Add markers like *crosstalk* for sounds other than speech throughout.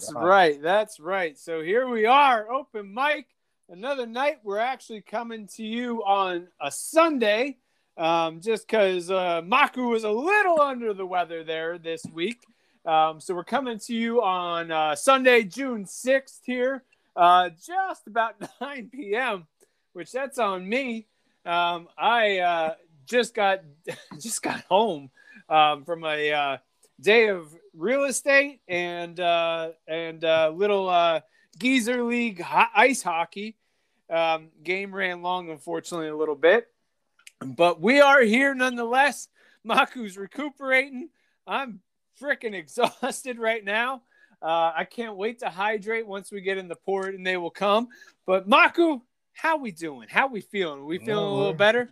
That's God. right. That's right. So here we are, open mic. Another night. We're actually coming to you on a Sunday, um, just because uh, Maku was a little under the weather there this week. Um, so we're coming to you on uh, Sunday, June sixth here, uh, just about *laughs* 9 p.m. Which that's on me. Um, I uh, just got *laughs* just got home um, from a uh, day of real estate and uh, and uh, little uh, geezer league ho- ice hockey. Um, game ran long, unfortunately, a little bit, but we are here nonetheless. Maku's recuperating. I'm freaking exhausted right now. Uh, I can't wait to hydrate once we get in the port and they will come. But Maku, how we doing? How we feeling? we feeling a little better?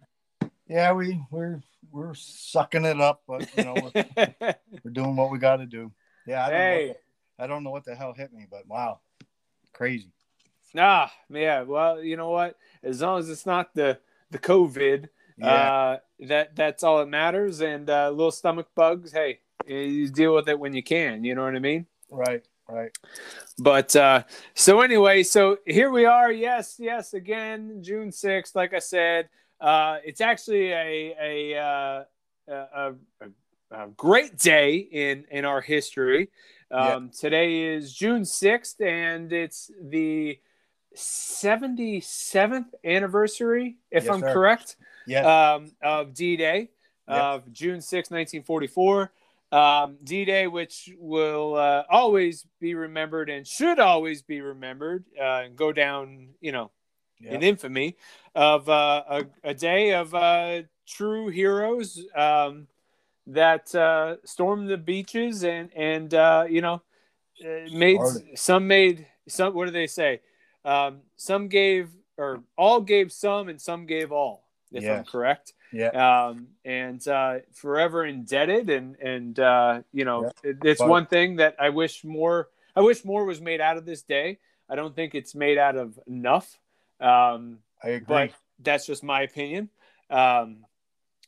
Yeah, we we're we're sucking it up, but you know we're, *laughs* we're doing what we got to do. Yeah, I don't, know hey, the, I don't know what the hell hit me, but wow, crazy. Nah, yeah. Well, you know what? As long as it's not the the COVID, Yeah, uh, that that's all that matters. And uh, little stomach bugs, hey, you deal with it when you can. You know what I mean? right, right. But uh, so anyway, so here we are. Yes, yes. Again, June sixth. Like I said, uh, it's actually a a, uh, a, a, a great day in in our history. Um, Today is June sixth, and it's the seventy seventh anniversary, if Yes, I'm sir. correct, Yeah, um, of D Day of June 6, 1944. Um, D Day, which will uh, always be remembered and should always be remembered uh, and go down, you know, yeah, in infamy of uh, a, a day of uh, true heroes um, that uh, stormed the beaches and, and uh, you know, uh, made Started. some made some, what do they say? Um, some gave, or all gave some and some gave all, if I'm correct yeah. um, and uh, forever indebted. And and uh, you know, it's one thing that I wish more. I wish more was made out of this day. I don't think it's made out of enough. Um, I agree. but that's just my opinion. Um,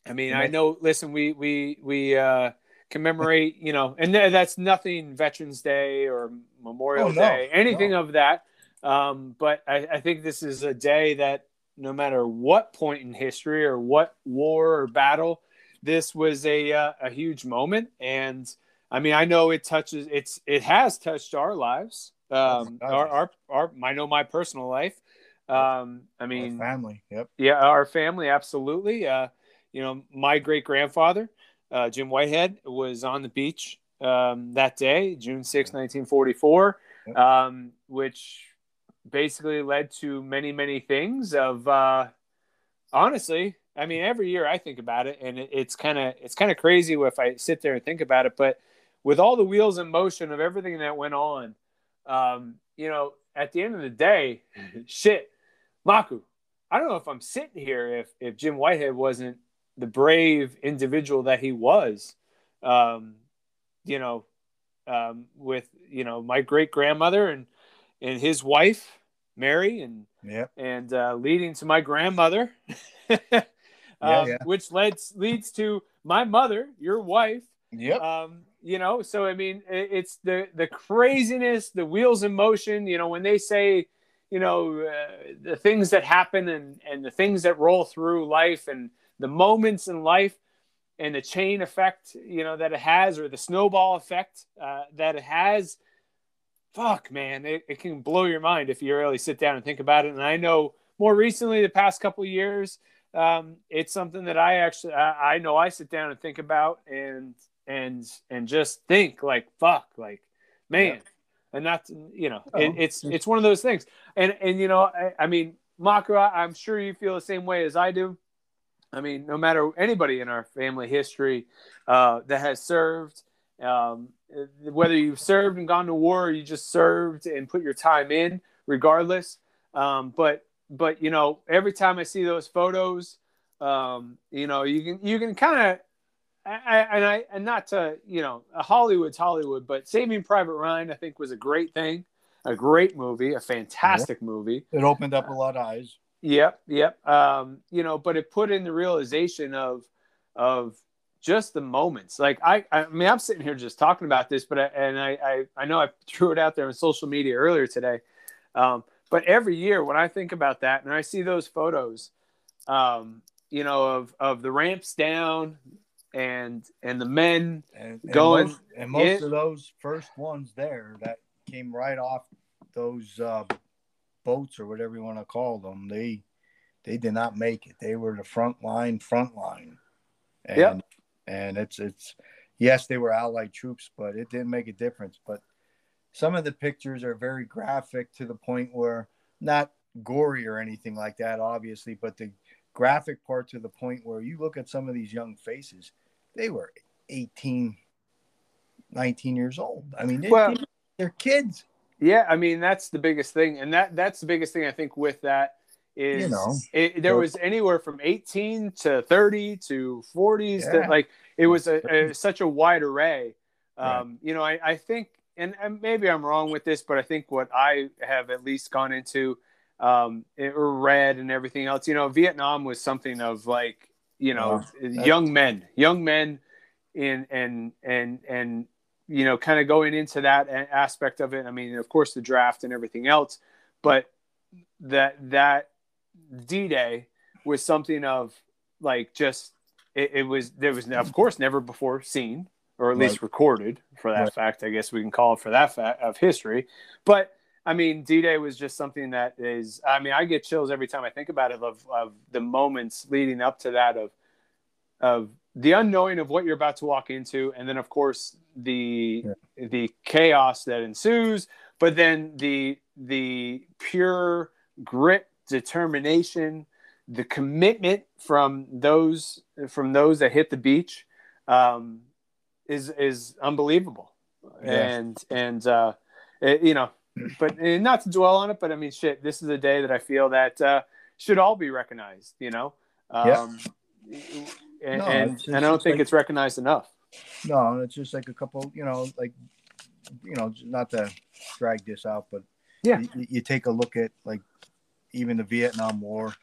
I mean, I know. Listen, we we we uh, commemorate, you know, and th- that's nothing Veterans Day or Memorial Oh, no, Day, anything no. of that. Um, but I, I think this is a day that, no matter what point in history or what war or battle, this was a uh, a huge moment. And I mean, I know it touches. It's it has touched our lives. Um, Oh, our, our our I know my personal life. Um, I Our mean, family. Yep. yeah, our family, absolutely. Uh, you know, my great grandfather, uh, Jim Whitehead, was on the beach um, that day, June 6, 1944, Yep. um, which basically led to many, many things. Of uh, honestly, I mean, every year I think about it, and it, it's kind of it's kind of crazy if I sit there and think about it. But with all the wheels in motion of everything that went on, um, you know, at the end of the day, *laughs* shit, Maku, I don't know if I'm sitting here if if Jim Whitehead wasn't the brave individual that he was. Um, you know, um, with you know my great grandmother and and his wife Mary and and uh, leading to my grandmother, *laughs* um, yeah. which leads leads to my mother, your wife. Yep. Um, you know, so I mean, it, it's the the craziness, the wheels in motion. You know, when they say, you know, uh, the things that happen and and the things that roll through life and the moments in life and the chain effect, you know, that it has, or the snowball effect uh, that it has. Fuck, man, it, it can blow your mind if you really sit down and think about it. And I know more recently, the past couple of years, um, it's something that I actually I, I know I sit down and think about and and and just think like fuck like man Yeah. And that's you know Oh, it, it's it's one of those things. And and you know I, I mean Maku I, I'm sure you feel the same way as I do. I mean no matter anybody in our family history uh, that has served um, whether you've served and gone to war or you just served and put your time in regardless. Um, but but you know every time I see those photos um, you know you can you can kind of I, I- and I and not to you know Hollywood's Hollywood, but Saving Private Ryan I think was a great thing, a great movie, a fantastic movie. It opened up a lot of eyes. Yep, yep. Um, you know, but it put in the realization of of just the moments. Like I, I mean, I'm sitting here just talking about this, but I, and I, I, I know I threw it out there on social media earlier today. Um, but every year when I think about that and I see those photos, um, you know, of of the ramps down and and the men and, and going most, and most of those first ones there that came right off those uh, boats or whatever you want to call them. They they did not make it. They were the front line, front line. And, Yep. And it's it's yes, they were allied troops, but it didn't make a difference. But some of the pictures are very graphic to the point where not gory or anything like that, obviously, but the graphic part to the point where you look at some of these young faces, they were 18, 19 years old. I mean, they, Well- they're kids. Yeah, I mean that's the biggest thing, and that that's the biggest thing I think with that is You know, it, there was anywhere from 18 to 30 to 40s Yeah. to like it was a, a such a wide array. Um, You know, I, I think, and, and maybe I'm wrong with this, but I think what I have at least gone into um, or read and everything else, you know, Vietnam was something of like you know Wow. Uh, young men, young men in and and and you know, kind of going into that aspect of it. I mean, of course, the draft and everything else, but that that D Day was something of like just it, it was there was of course never before seen or at least Right. recorded for that Right. fact. I guess we can call it for that fact of history, but. I mean, D Day was just something that is. I mean, I get chills every time I think about it. Of, of the moments leading up to that, of of the unknowing of what you're about to walk into, and then of course the the chaos that ensues, but then the the pure grit, determination, the commitment from those from those that hit the beach um, is is unbelievable, Yeah. and and uh, it- you know, but not to dwell on it, but I mean, shit, this is a day that I feel that uh, should all be recognized, you know. Yeah. Um, and, No, and, and I don't think like- it's recognized enough. No, it's just like a couple, you know, like, you know, not to drag this out, but Yeah. you, you take a look at like even the Vietnam War.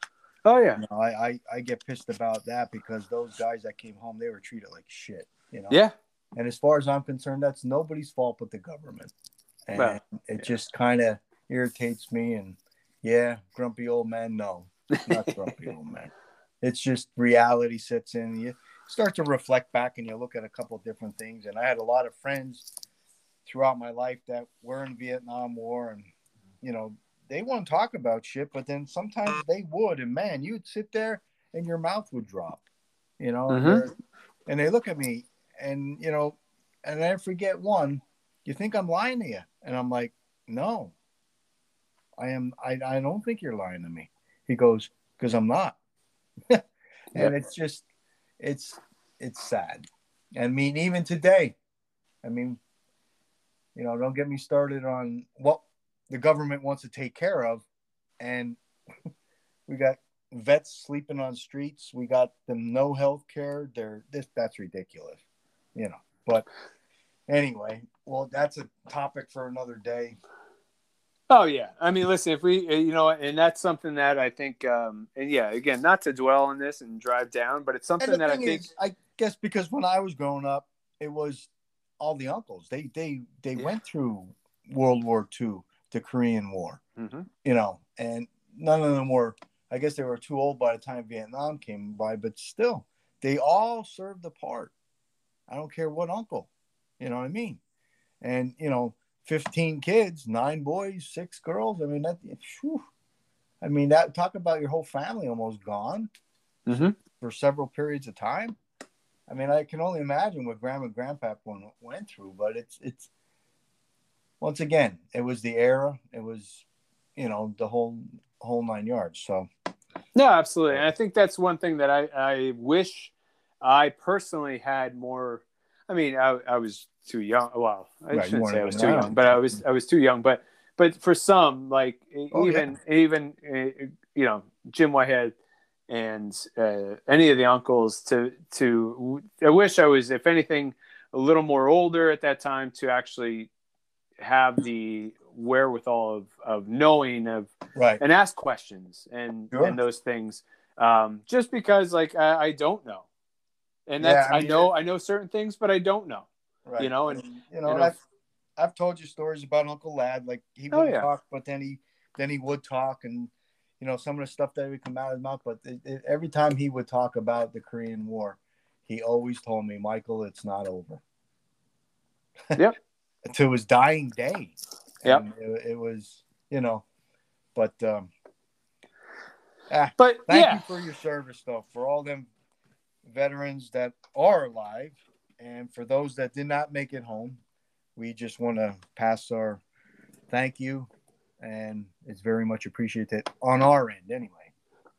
Oh yeah, You know, I, I I get pissed about that because those guys that came home they were treated like shit. You know. yeah, And as far as I'm concerned, that's nobody's fault but the government. And Well, it just kind of irritates me. And yeah, grumpy old man. No, not grumpy *laughs* old man. It's just reality sets in. You start to reflect back and you look at a couple different things. And I had a lot of friends throughout my life that were in Vietnam War, and you know they wouldn't talk about shit, but then sometimes they would. And man, you'd sit there and your mouth would drop. You know, and, Mhm. they're- and they look at me, and you know, and I forget one. You think I'm lying to you? And I'm like, no, I am. I, I don't think you're lying to me. He goes, because I'm not. *laughs* and Yeah. it's just, it's, it's sad. I mean, even today, I mean, you know, don't get me started on what the government wants to take care of. And *laughs* we got vets sleeping on streets. We got them no health care. They're this, that's ridiculous, you know, but anyway, well, that's a topic for another day. Oh yeah, I mean, listen, if we, uh, you know, and that's something that I think, um, and yeah, again, not to dwell on this and drive down, but it's something that I think, is, I guess because when I was growing up, it was all the uncles. They they they Yeah. went through World War II, the Korean War, Mhm. you know, and none of them were. I guess they were too old by the time Vietnam came by, but still, they all served the part. I don't care what uncle, you know what I mean, and you know, fifteen kids, nine boys, six girls. I mean that. Whew, I mean that. Talk about your whole family almost gone Mhm. for several periods of time. I mean, I can only imagine what Grandma and Grandpa went, went through, but it's it's once again, it was the era, it was you know the whole whole nine yards. So no, absolutely, and I think that's one thing that I, I wish I personally had more. I mean, I, I was too young. Well, I Right, shouldn't say I was too young, but I was I was too young. But but for some, like Oh, even even uh, you know Jim Whitehead and uh, any of the uncles to to I wish I was if anything a little more older at that time to actually have the wherewithal of of knowing of Right. and ask questions and Sure. and those things. Um, just because like I, I don't know, and Yeah, that's I I, mean, know I know certain things, but I don't know. Right. You know, and- you know, you know- I've, I've told you stories about Uncle Lad. Like he Oh, wouldn't yeah. talk, but then he then he would talk, and you know some of the stuff that would come out of his mouth. But it, it, every time he would talk about the Korean War, he always told me, "Michael, it's not over." *laughs* Yep. to his dying day. Yep. And It, it was, you know, but um, ah, But thank yeah, you for your service, though, for all them veterans that are alive, and for those that did not make it home. We just want to pass our thank you, and it's very much appreciated on our end, anyway.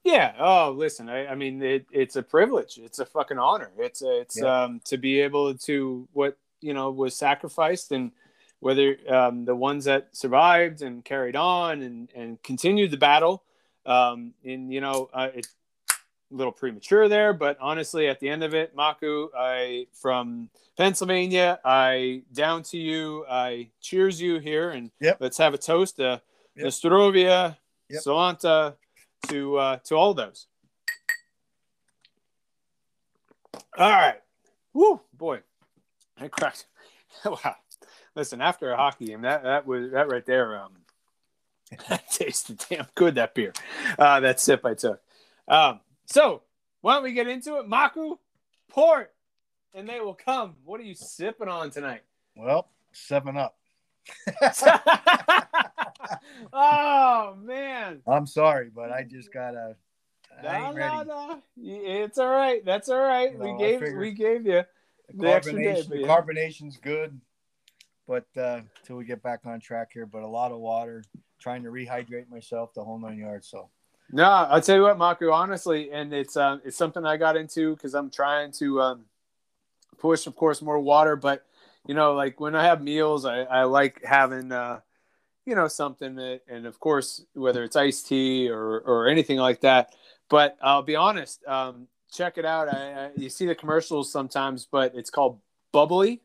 Yeah. Oh, listen. I, I mean, it, it's a privilege. It's a fucking honor. It's a, it's Yeah. um to be able to what you know was sacrificed and whether um, the ones that survived and carried on and and continued the battle. Um, and you know, uh, it's a little premature there, but honestly, at the end of it, Maku, I from Pennsylvania, I down to you. I cheers you here, and Yep. let's have a toast. Uh, Yep. Nostrovia, Yep. Solanta, to uh, to all those. All right. Woo, boy, I cracked. *laughs* wow. Listen, after a hockey game, that that was that right there. Um, *laughs* that tasted damn good. That beer, uh, that sip I took. Um, so why don't we get into it? Maku, pour and they will come. What are you sipping on tonight? Well, seven up. *laughs* oh man. I'm sorry, but I just gotta. No, no, no. It's all right. That's all right. No, we gave we gave you. The The day, carbonation, but the carbonation's good, but uh, till we get back on track here. But a lot of water, trying to rehydrate myself the whole nine yards. So No, I'll tell you what, Maku. Honestly, and it's um, it's something I got into because I'm trying to um, push, of course, more water. But you know, like when I have meals, I, I like having uh, you know something that, and of course, whether it's iced tea or or anything like that. But I'll be honest, um, check it out. I, I, you see the commercials sometimes, but it's called bubly.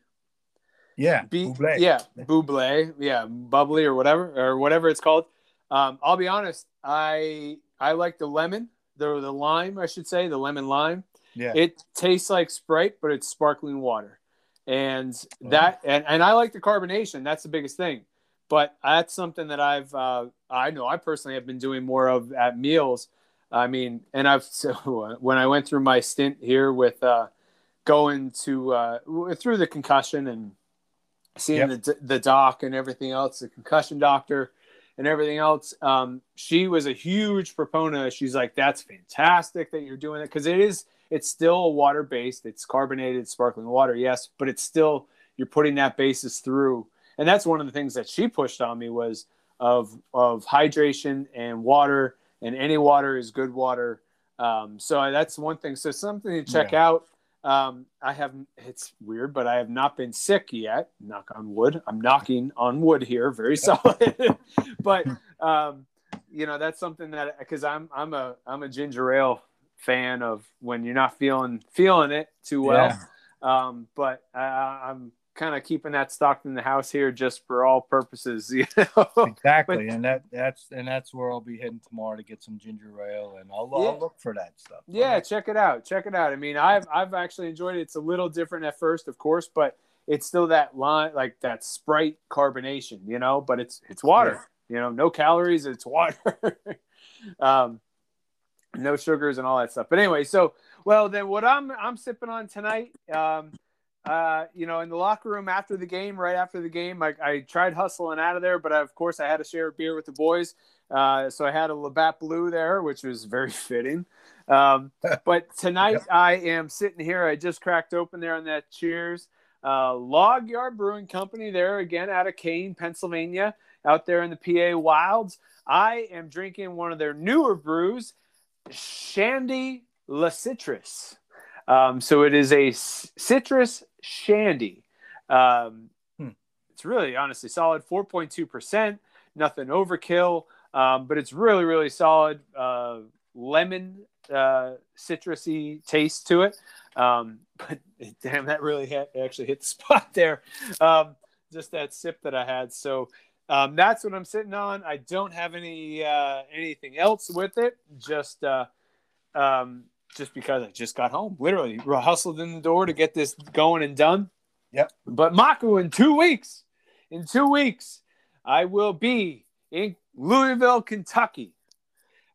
yeah, B- bubly. yeah, bubly, yeah, bubly or whatever or whatever it's called. Um, I'll be honest, I I like the lemon, the the lime, I should say, the lemon lime. yeah, It tastes like Sprite, but it's sparkling water, and Oh. that and, and I like the carbonation. That's the biggest thing. But that's something that I've uh, I know I personally have been doing more of at meals. I mean, and I've *laughs* so when I went through my stint here with uh, going to uh, through the concussion and seeing the the doc and everything else, the concussion doctor and everything else. Um, she was a huge proponent. She's like, "That's fantastic that you're doing it because it is. It's still water based. It's carbonated, sparkling water, yes, but it's still you're putting that basis through." And that's one of the things that she pushed on me was of of hydration and water, and any water is good water. Um, so that's one thing. So something to check out. Um, I have it's weird, but I have not been sick yet. Knock on wood. I'm knocking on wood here, very *laughs* solid. but um, you know, that's something that because I'm I'm a I'm a ginger ale fan of when you're not feeling feeling it too well. Um, but uh, I'm kind of keeping that stocked in the house here just for all purposes, *laughs* you know. exactly. and that that's and that's where I'll be heading tomorrow to get some ginger ale, and I'll, Yeah. I'll look for that stuff. Yeah, check it out. Check it out. I mean, I've I've actually enjoyed it. It's a little different at first, of course, but it's still that line like that Sprite carbonation, you know. But it's it's water, you know, no calories. It's *laughs* water, um, no sugars and all that stuff. But anyway, so well then, what I'm I'm sipping on tonight, um, uh, you know, in the locker room after the game, right after the game, I, I tried hustling out of there, but of course I had to share a beer with the boys. Uh, so I had a Labatt Blue there, which was very *laughs* fitting. Um, *laughs* but tonight Yep. I am sitting here. I just cracked open there on that Cheers. Uh, Log Yard Brewing Company there again out of Kane, Pennsylvania, out there in the PA wilds. I am drinking one of their newer brews, Shandy La Citrus. Um, so it is a c- citrus shandy. Um, Hmm. It's really honestly solid, 4.2%, nothing overkill, um, but it's really, really solid. Uh, lemon uh, citrusy taste to it. Um, *laughs* but damn, that really hit, actually hit the *laughs* spot there. Um, just that sip that I had. So um, that's what I'm sitting on. I don't have any uh, anything else with it. Just uh, um, just because I just got home, literally hustled in the door to get this going and done. Yep. But Maku, in two weeks, in two weeks, I will be in Louisville, Kentucky.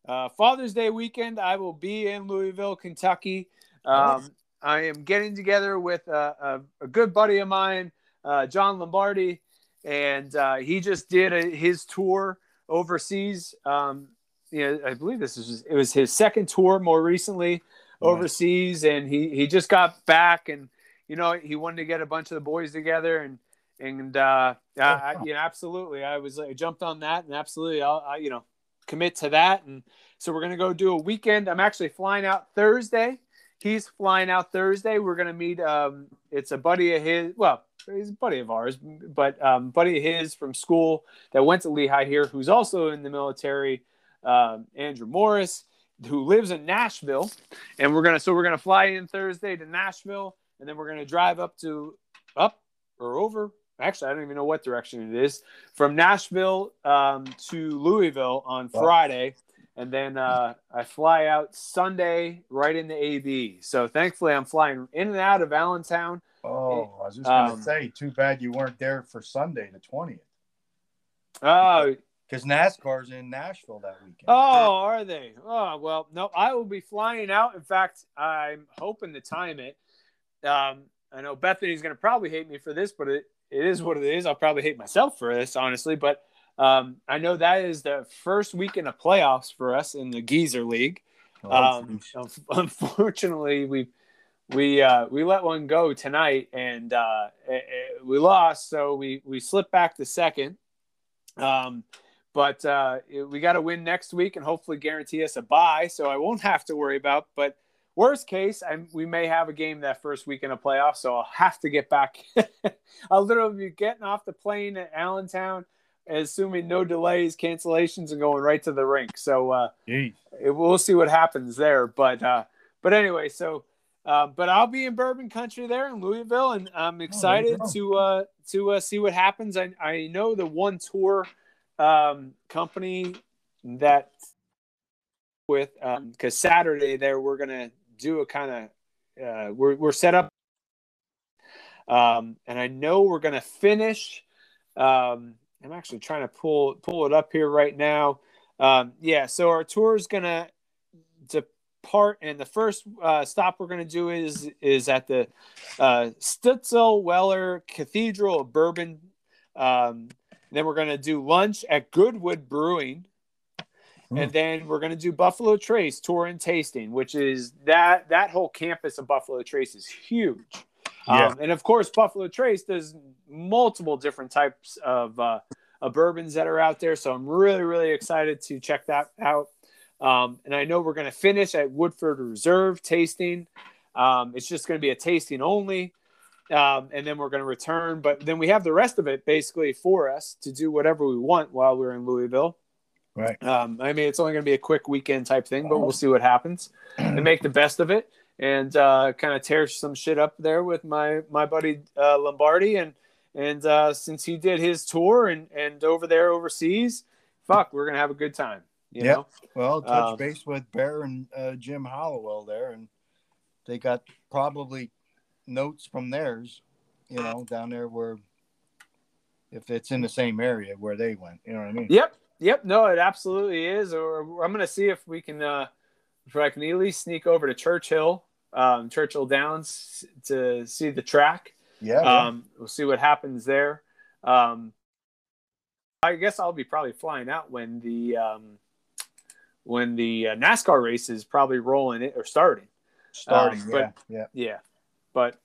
Uh, Father's Day weekend, I will be in Louisville, Kentucky. Um, nice. I am getting together with a, a, a good buddy of mine, uh, John Lombardi, and uh, he just did a, his tour overseas. Um, you know, I believe this is it was his second tour more recently overseas, and he he just got back, and you know he wanted to get a bunch of the boys together, and and uh, I, I, *laughs* you know absolutely, I was I jumped on that, and absolutely, I'll I, you know commit to that, and so we're gonna go do a weekend. I'm actually flying out Thursday he's flying out Thursday. We're gonna meet. Um, it's a buddy of his. Well, he's a buddy of ours, but um, buddy of his from school that went to Lehigh here, who's also in the military. Um, Andrew Morris, who lives in Nashville, and we're gonna. So we're gonna fly in Thursday to Nashville, and then we're gonna drive up to up or over. Actually, I don't even know what direction it is from Nashville um, to Louisville on Friday and then uh, I fly out Sunday right into AB. So thankfully, I'm flying in and out of Allentown. Oh, I was just gonna um, say, too bad you weren't there for Sunday, the twentieth. Oh, because NASCAR's in Nashville that weekend. Oh, are they? Oh, well, no, I will be flying out. In fact, I'm hoping to time it. Um, I know Bethany's going to probably hate me for this, but it, it is what it is. I'll probably hate myself for this, honestly. But um, I know that is the first weekend of playoffs for us in the Geezer League. Oh, um, *laughs* unfortunately, we we uh, we let one go tonight, and uh, it, it, we lost, so we we slipped back to second. Um, but uh, we got to win next week, and hopefully guarantee us a bye, so I won't *laughs* have to worry about. But worst case, I, we may have a game that first weekend of playoffs, so I'll have to get back. I'll literally be getting off the plane at Allentown assuming no delays, cancellations, and going right to the rink. So uh, it, we'll see what happens there. But uh, but anyway, so uh, but I'll be in Bourbon Country there in Louisville, and I'm oh, excited oh, to uh, to uh, see what happens. I I know the one tour um, company that with because um, Saturday there we're gonna do a kind of uh, we're we're set up. Um, and I know we're to finish um, I'm actually trying to pull pull it up here right now. Um, yeah, so our tour is gonna depart, and the first uh, stop we're gonna do is is at the uh, Stitzel Weller Cathedral of Bourbon. Um, then we're gonna do lunch at Goodwood Brewing. Mm. And then we're going to do Buffalo Trace tour and tasting, which is that that whole campus of Buffalo Trace is huge. Yeah. Um, and of course, Buffalo Trace does multiple different types of, uh, of bourbons that are out there. So I'm really, really excited to check that out. Um, and I know we're going to finish at Woodford Reserve tasting. Um, it's just going to be a tasting only. Um, and then we're going to return. But then we have the rest of it basically for us to do whatever we want while we're in Louisville. Right. Um, I mean, it's only going to be a quick weekend type thing, but we'll see what happens and *clears throat* make the best of it and uh, kind of tear some shit up there with my my buddy uh, Lombardi and and uh, since he did his tour and and over there overseas, fuck, we're gonna have a good time. You yep. know. Well, touch um, base with Bear and uh, Jim Hollowell there, and they got probably notes from theirs, you know, down there where if it's in the same area where they went, you know what I mean? Yep. Yep. No, it absolutely is. Or I'm gonna see if we can. uh if I can at least sneak over to Churchill um, Churchill Downs to see the track. Yeah, um, we'll see what happens there. Um, I guess I'll be probably flying out when the um, when the uh, NASCAR race is probably rolling it or starting. Starting, um, yeah, yeah, yeah. But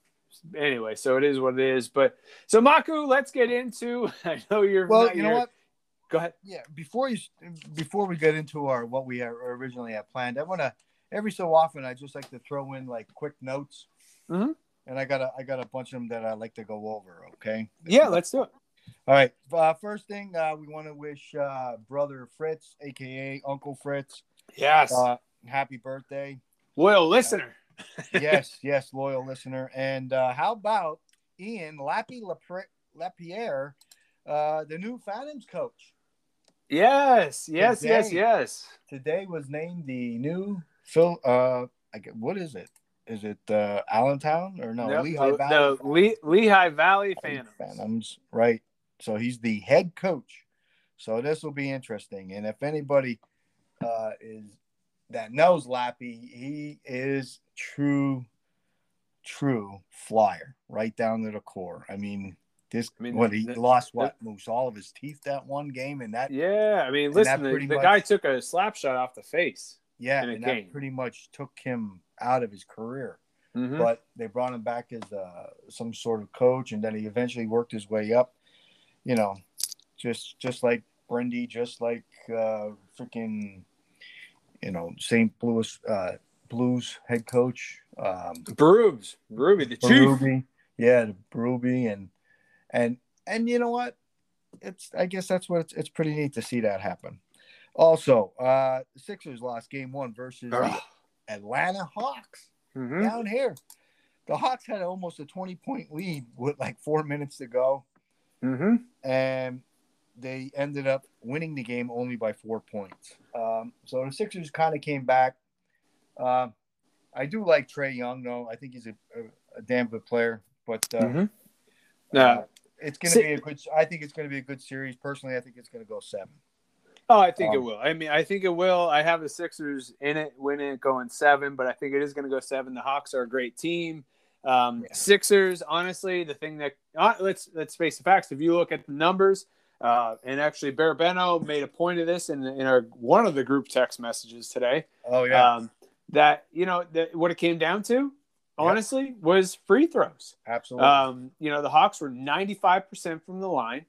anyway, so it is what it is. But so Maku, let's get into. *laughs* I know you're. Well, you know what. Go ahead. Yeah, before you before we get into our what we originally had planned, I want to every so often I just like to throw in like quick notes. Mm-hmm. And I got a I got a bunch of them that I like to go over. Okay. Yeah, let's do it. All right. Uh, first thing, uh, we want to wish uh, brother Fritz, aka Uncle Fritz, yes, uh, happy birthday, loyal listener. Yes, yes, loyal listener. And uh, how about Ian Lappy Laperriere? Uh, the new Phantoms coach Yes, yes, yes, Today. yes. today was named the new Phil. Uh, I get what is it? Is it uh, Allentown or no Lehigh the, Valley? the Le- Lehigh Valley Phantoms. Phantoms, right? So he's the head coach. So this will be interesting. And if anybody uh, is that knows Lappy, he is true, true flyer, right down to the core. I mean, this I mean, what he the- lost what moose all of his teeth that one game, and that Yeah, I mean, listen, the, the much- guy took a slap shot off the face. yeah, and game. that pretty much took him out of his career. Mhm. but they brought him back as uh, some sort of coach, and then he eventually worked his way up. You know, just just like Brendy, just like uh, freaking, you know, St. Louis uh, Blues head coach, um, Brubes, Ruby, the chief. Berube. yeah, the Berube, and and and you know what? It's I guess that's what it's, it's pretty neat to see that happen. Also, uh, the Sixers lost game one versus the Atlanta Hawks Mhm. down here. The Hawks had almost a 20 point lead with like four minutes to go, Mhm. and they ended up winning the game only by four points. Um, so the Sixers kind of came back. Um I do like Trae Young, though. I think he's a, a, a damn good player, but uh, Mhm. uh, Uh, it's going to be a good. I think it's going to be a good series. Personally, I think it's going to go seven. Oh, I think it Um, will. I mean, I think it will. I have the Sixers in it, winning it, going seven, but I think it is going to go seven. The Hawks are a great team. Um, Yeah. Sixers, honestly, the thing that uh, let's let's face the facts. If you look at the numbers, uh, and actually, Bear Beno made a point of this in in our one of the group text messages today. Oh yeah, Um, that you know that what it came down to, honestly, was free throws. absolutely. Um, you know, the Hawks were 95% from the line.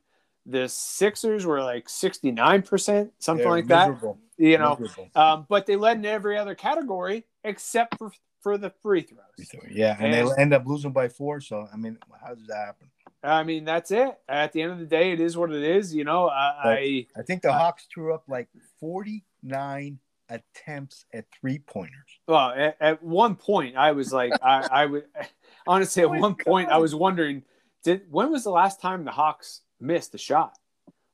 The Sixers were like 69%, something They're like that. You know, um, but they led in every other category except for for the free throws. Yeah, and, And- they end up losing by four. So I mean, how does that happen? I mean, that's it. At the end of the day, it is what it is. You know, I, I think the Hawks threw up like 49 attempts at three pointers. Well, at, at one point, I was like, I, I would *laughs* honestly, at Oh one point, I was wondering, did when was the last time the Hawks missed a shot?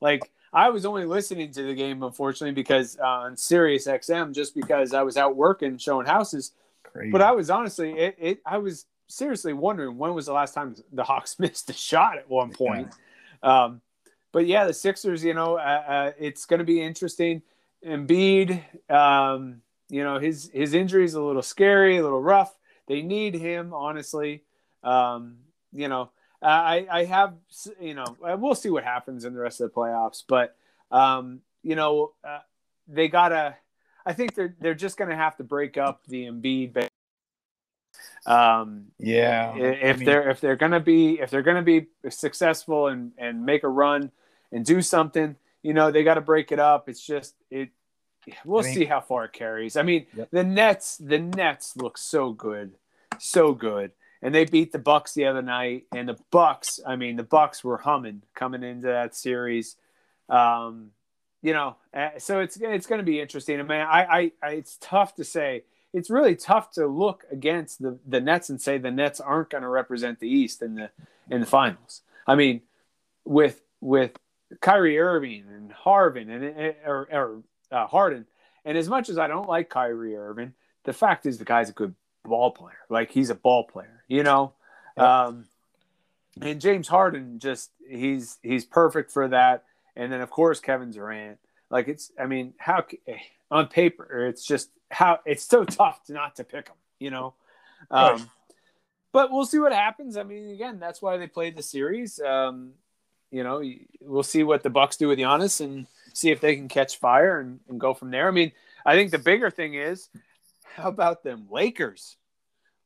Like, I was only listening to the game, unfortunately, because uh, on Sirius XM, just because I was out working showing houses. Crazy. But I was honestly, it, it I was seriously wondering when was the last time the Hawks *laughs* missed a shot at one point. Um, but yeah, the Sixers, you know, uh, uh, it's going to be interesting. Embiid, um, you know, his his injury is a little scary, a little rough. They need him, honestly. Um, you know, I I have, you know, uh, we'll see what happens in the rest of the playoffs, but um, you know, uh, they gotta. I think they're they're just going to have to break up the Embiid. Um, yeah. if I mean, they're if they're gonna be if they're gonna be successful and and make a run and do something, you know, they got to break it up. It's just it. We'll I mean- see how far it carries. I mean, Yep. the Nets the Nets look so good, so good, and they beat the Bucks the other night. And the Bucks, I mean, the Bucks were humming coming into that series. Um, you know, uh, so it's it's going to be interesting. I mean, I, I, I it's tough to say it's really tough to look against the, the Nets and say the Nets aren't going to represent the East in the in the finals. I mean, with with Kyrie Irving and Harvin and or, or uh, Harden, and as much as I don't like Kyrie Irving, the fact is the guy's a good ball player. Like he's a ball player, you know. Um, and James Harden just he's he's perfect for that. And then of course Kevin Durant. Like it's I mean how eh, on paper it's just how it's so *laughs* tough to not to pick them, you know. Um, Right. But we'll see what happens. I mean, again, that's why they played the series. Um, you know, we'll see what the Bucks do with Giannis and see if they can catch fire and, and go from there. I mean, I think the bigger thing is how about them Lakers?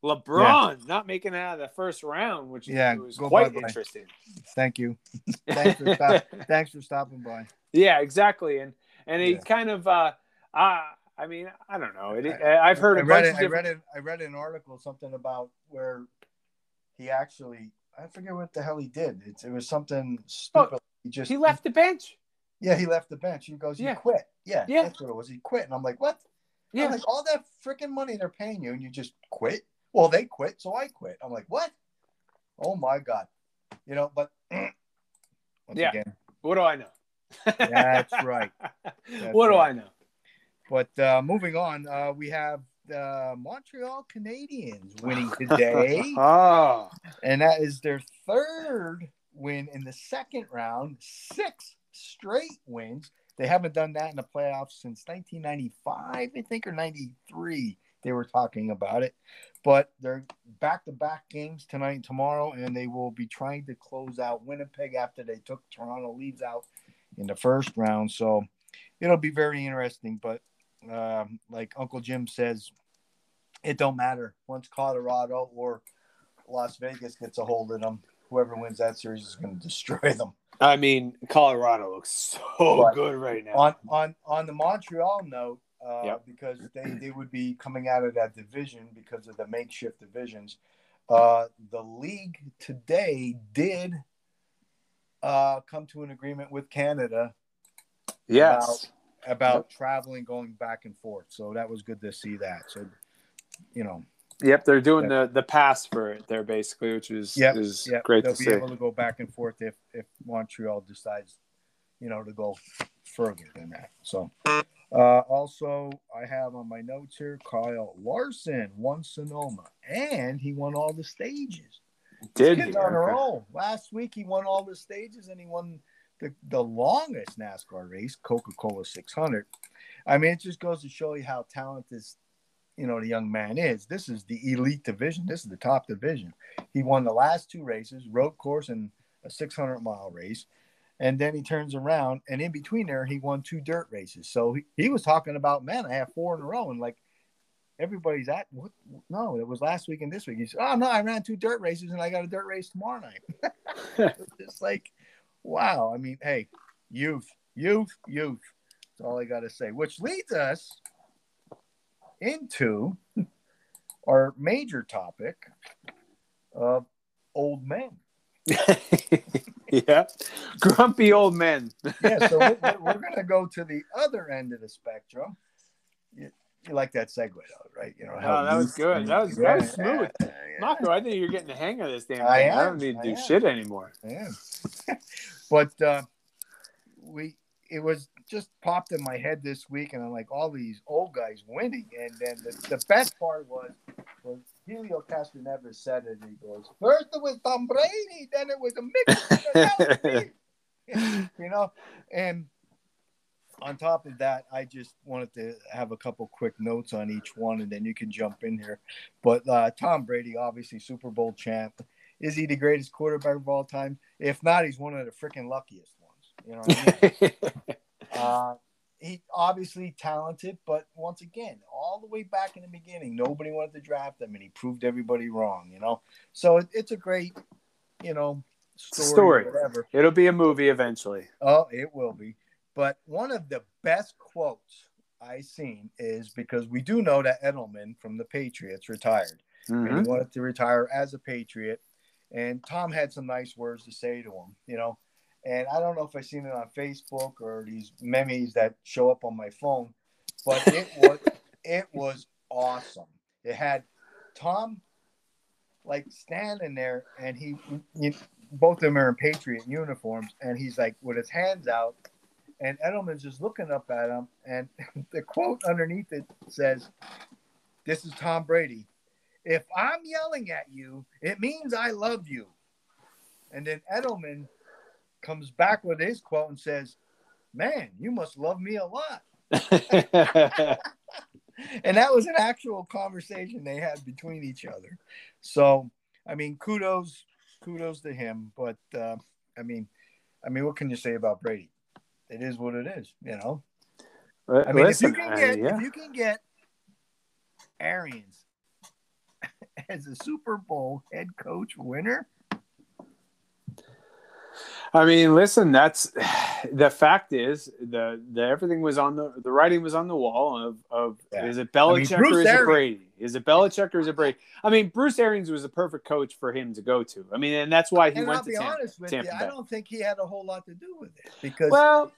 LeBron not making it out of the first round, which Yeah, was quite bye-bye. interesting. Thank you. *laughs* Thanks for, stop, *laughs* thanks for stopping by. Yeah, exactly. And and he Yeah. kind of uh, uh I mean, I don't know. It, I've heard I a read bunch it. I read it. I read an article something about where he actually. I forget what the hell he did. It's, it was something oh, stupid. he just Oh, He left the bench. Yeah, he left the bench. He goes, he Yeah. quit. Yeah, Yeah. that's what it was. He quit, and I'm like, what? I'm Yeah, like all that freaking money they're paying you, and you just quit. Well, they quit, so I quit. I'm like, what? Oh my god, you know. But *clears throat* Yeah. again, What do I know? That's *laughs* right. That's what do. I know? But uh, moving on, uh, we have the Montreal Canadiens winning *laughs* today, oh, and that is their third win in the second round. Six straight wins. They haven't done that in the playoffs since 1995, I think, or 93. They were talking about it, but they're back-to-back games tonight and tomorrow, and they will be trying to close out Winnipeg after they took Toronto Leafs out in the first round. So it'll be very interesting. But um, like Uncle Jim says, it don't matter once Colorado or Las Vegas gets a hold of them. Whoever wins that series is going *laughs* to destroy them. I mean, Colorado looks so Right. good right now. On on on the Montreal note, uh, Yep. because they they would be coming out of that division because of the makeshift divisions. Uh, the league today did uh, come to an agreement with Canada yes. About traveling going back and forth. So that was good to see that. So, you know, Yep, they're doing the the pass for it there basically, which is Yep, is yeah, great they'll to be see. able to go back and forth if if Montreal decides, you know, to go further than that. So, uh, also I have on my notes here Kyle Larson won Sonoma and he won all the stages. Did he? on Okay. roll. Last week he won all the stages and he won the, the longest NASCAR race, Coca Cola 600. I mean, it just goes to show you how talented, you know, the young man is. This is the elite division. This is the top division. He won the last two races, road course and a 600 mile race. And then he turns around and in between there, he won two dirt races. So he, he was talking about, man, I have four in a row. And like, everybody's at what no it was last week and this week he said oh no i ran two dirt races and i got a dirt race tomorrow night *laughs* it's like wow i mean hey youth youth youth that's all i got to say which leads us into our major topic of old men *laughs* yeah, grumpy old men. yeah so we're, *laughs* we're going to go to the other end of the spectrum you, you like that segue though right you know Oh, that was good. That was- that was smooth. yeah. Marco, I think you're getting the hang of this damn thing. I I, don't need to do am. shit anymore. *laughs* But uh, we it was just popped in my head this week, and I'm like, all these old guys winning, and then the, the best part was was Helio Castroneves said it. He goes, first it was Tom Brady, then it was a mix, and now it's me." you know, and. On top of that, I just wanted to have a couple quick notes on each one, and then you can jump in here. But uh, Tom Brady, obviously Super Bowl champ, is he the greatest quarterback of all time? If not, he's one of the freaking luckiest ones. You know what I mean? *laughs* uh, he obviously talented, but once again, all the way back in the beginning, nobody wanted to draft him, and he proved everybody wrong. You know, so it, it's a great, you know, story. Story. It'll be a movie eventually. Oh, it will be. But one of the best quotes I seen is because we do know that Edelman from the Patriots retired and Mhm. he wanted to retire as a Patriot. And Tom had some nice words to say to him, you know. And I don't know if I seen it on Facebook or these memes that show up on my phone, but it *laughs* was it was awesome. It had Tom like standing there, and he, you, both of them are in Patriot uniforms, and he's like with his hands out, and Edelman's just looking up at him, and *laughs* the quote underneath it says, "This is Tom Brady. If I'm yelling at you, it means I love you." And then Edelman comes back with his quote and says, "Man, you must love me a lot." *laughs* and that was an actual conversation they had between each other. So, I mean, kudos, kudos to him. But uh, I mean, I mean, what can you say about Brady? It is what it is, you know. I mean, Listen, if you can uh, get yeah. if you can get Arians *laughs* as a Super Bowl head coach winner, I mean, listen. That's *sighs* the fact is the the everything was on the the writing was on the wall of of Yeah. is it I mean, Belichick or is it Brady? Is it Belichick or is it Brady? I mean, Bruce Arians was a perfect coach for him to go to. I mean, and that's why he and went I'll to be Tampa. honest with Tampa you, I don't think he had a whole lot to do with it because Well,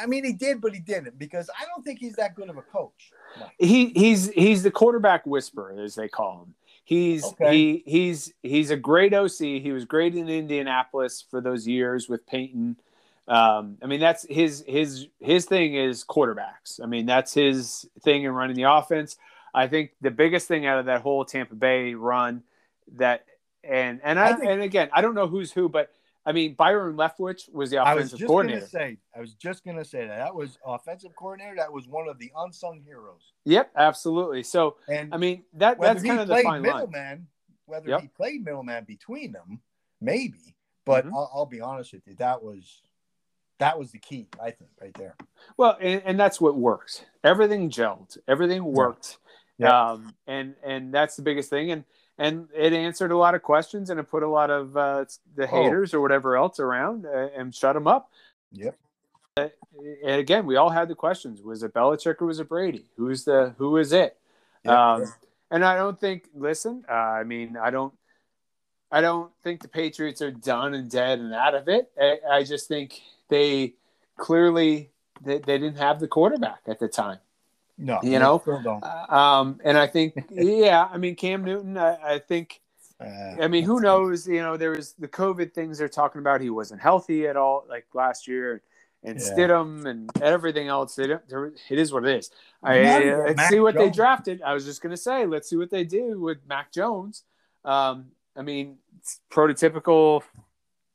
I mean, he did, but he didn't because I don't think he's that good of a coach. Mike. he he's he's the quarterback whisperer, as they call him. He's Okay. he he's he's a great OC. He was great in Indianapolis for those years with Peyton. Um, I mean, that's his his his thing is quarterbacks. I mean, that's his thing in running the offense. I think the biggest thing out of that whole Tampa Bay run that and and I, I think- and again, I don't know who's who, but I mean, Byron Leftwich was the offensive I was coordinator. say, I was just gonna say that that was offensive coordinator. That was one of the unsung heroes. Yep, absolutely. So And I mean, that that's kind of the fine line. whether Yep. he played middleman between them, maybe. But Mhm. I'll, I'll be honest with you, that was that was the key, I think, right there. Well, and, and that's what works. Everything gelled. Everything worked. Yeah. Um, and and that's the biggest thing. And and it answered a lot of questions and it put a lot of uh, the Oh. haters or whatever else around uh, and shut them up. Yep. And again, we all had the questions: Was it Belichick or was it Brady? Who's the who is it? Yeah. Um, and I don't think. Listen, uh, I mean, I don't. I don't think the Patriots are done and dead and out of it. I, I just think they clearly they, they didn't have the quarterback at the time. No, you know, don't. Um, and I think, *laughs* yeah, I mean, Cam Newton, I, I think, Uh, I mean, who knows? You know, there was the COVID things they're talking about. He wasn't healthy at all, like last year, and Yeah. Stidham and everything else. It is what it is. I, uh, let's Mac see what they drafted. I was just gonna say, let's see what they do with Mac Jones. Um, I mean, it's prototypical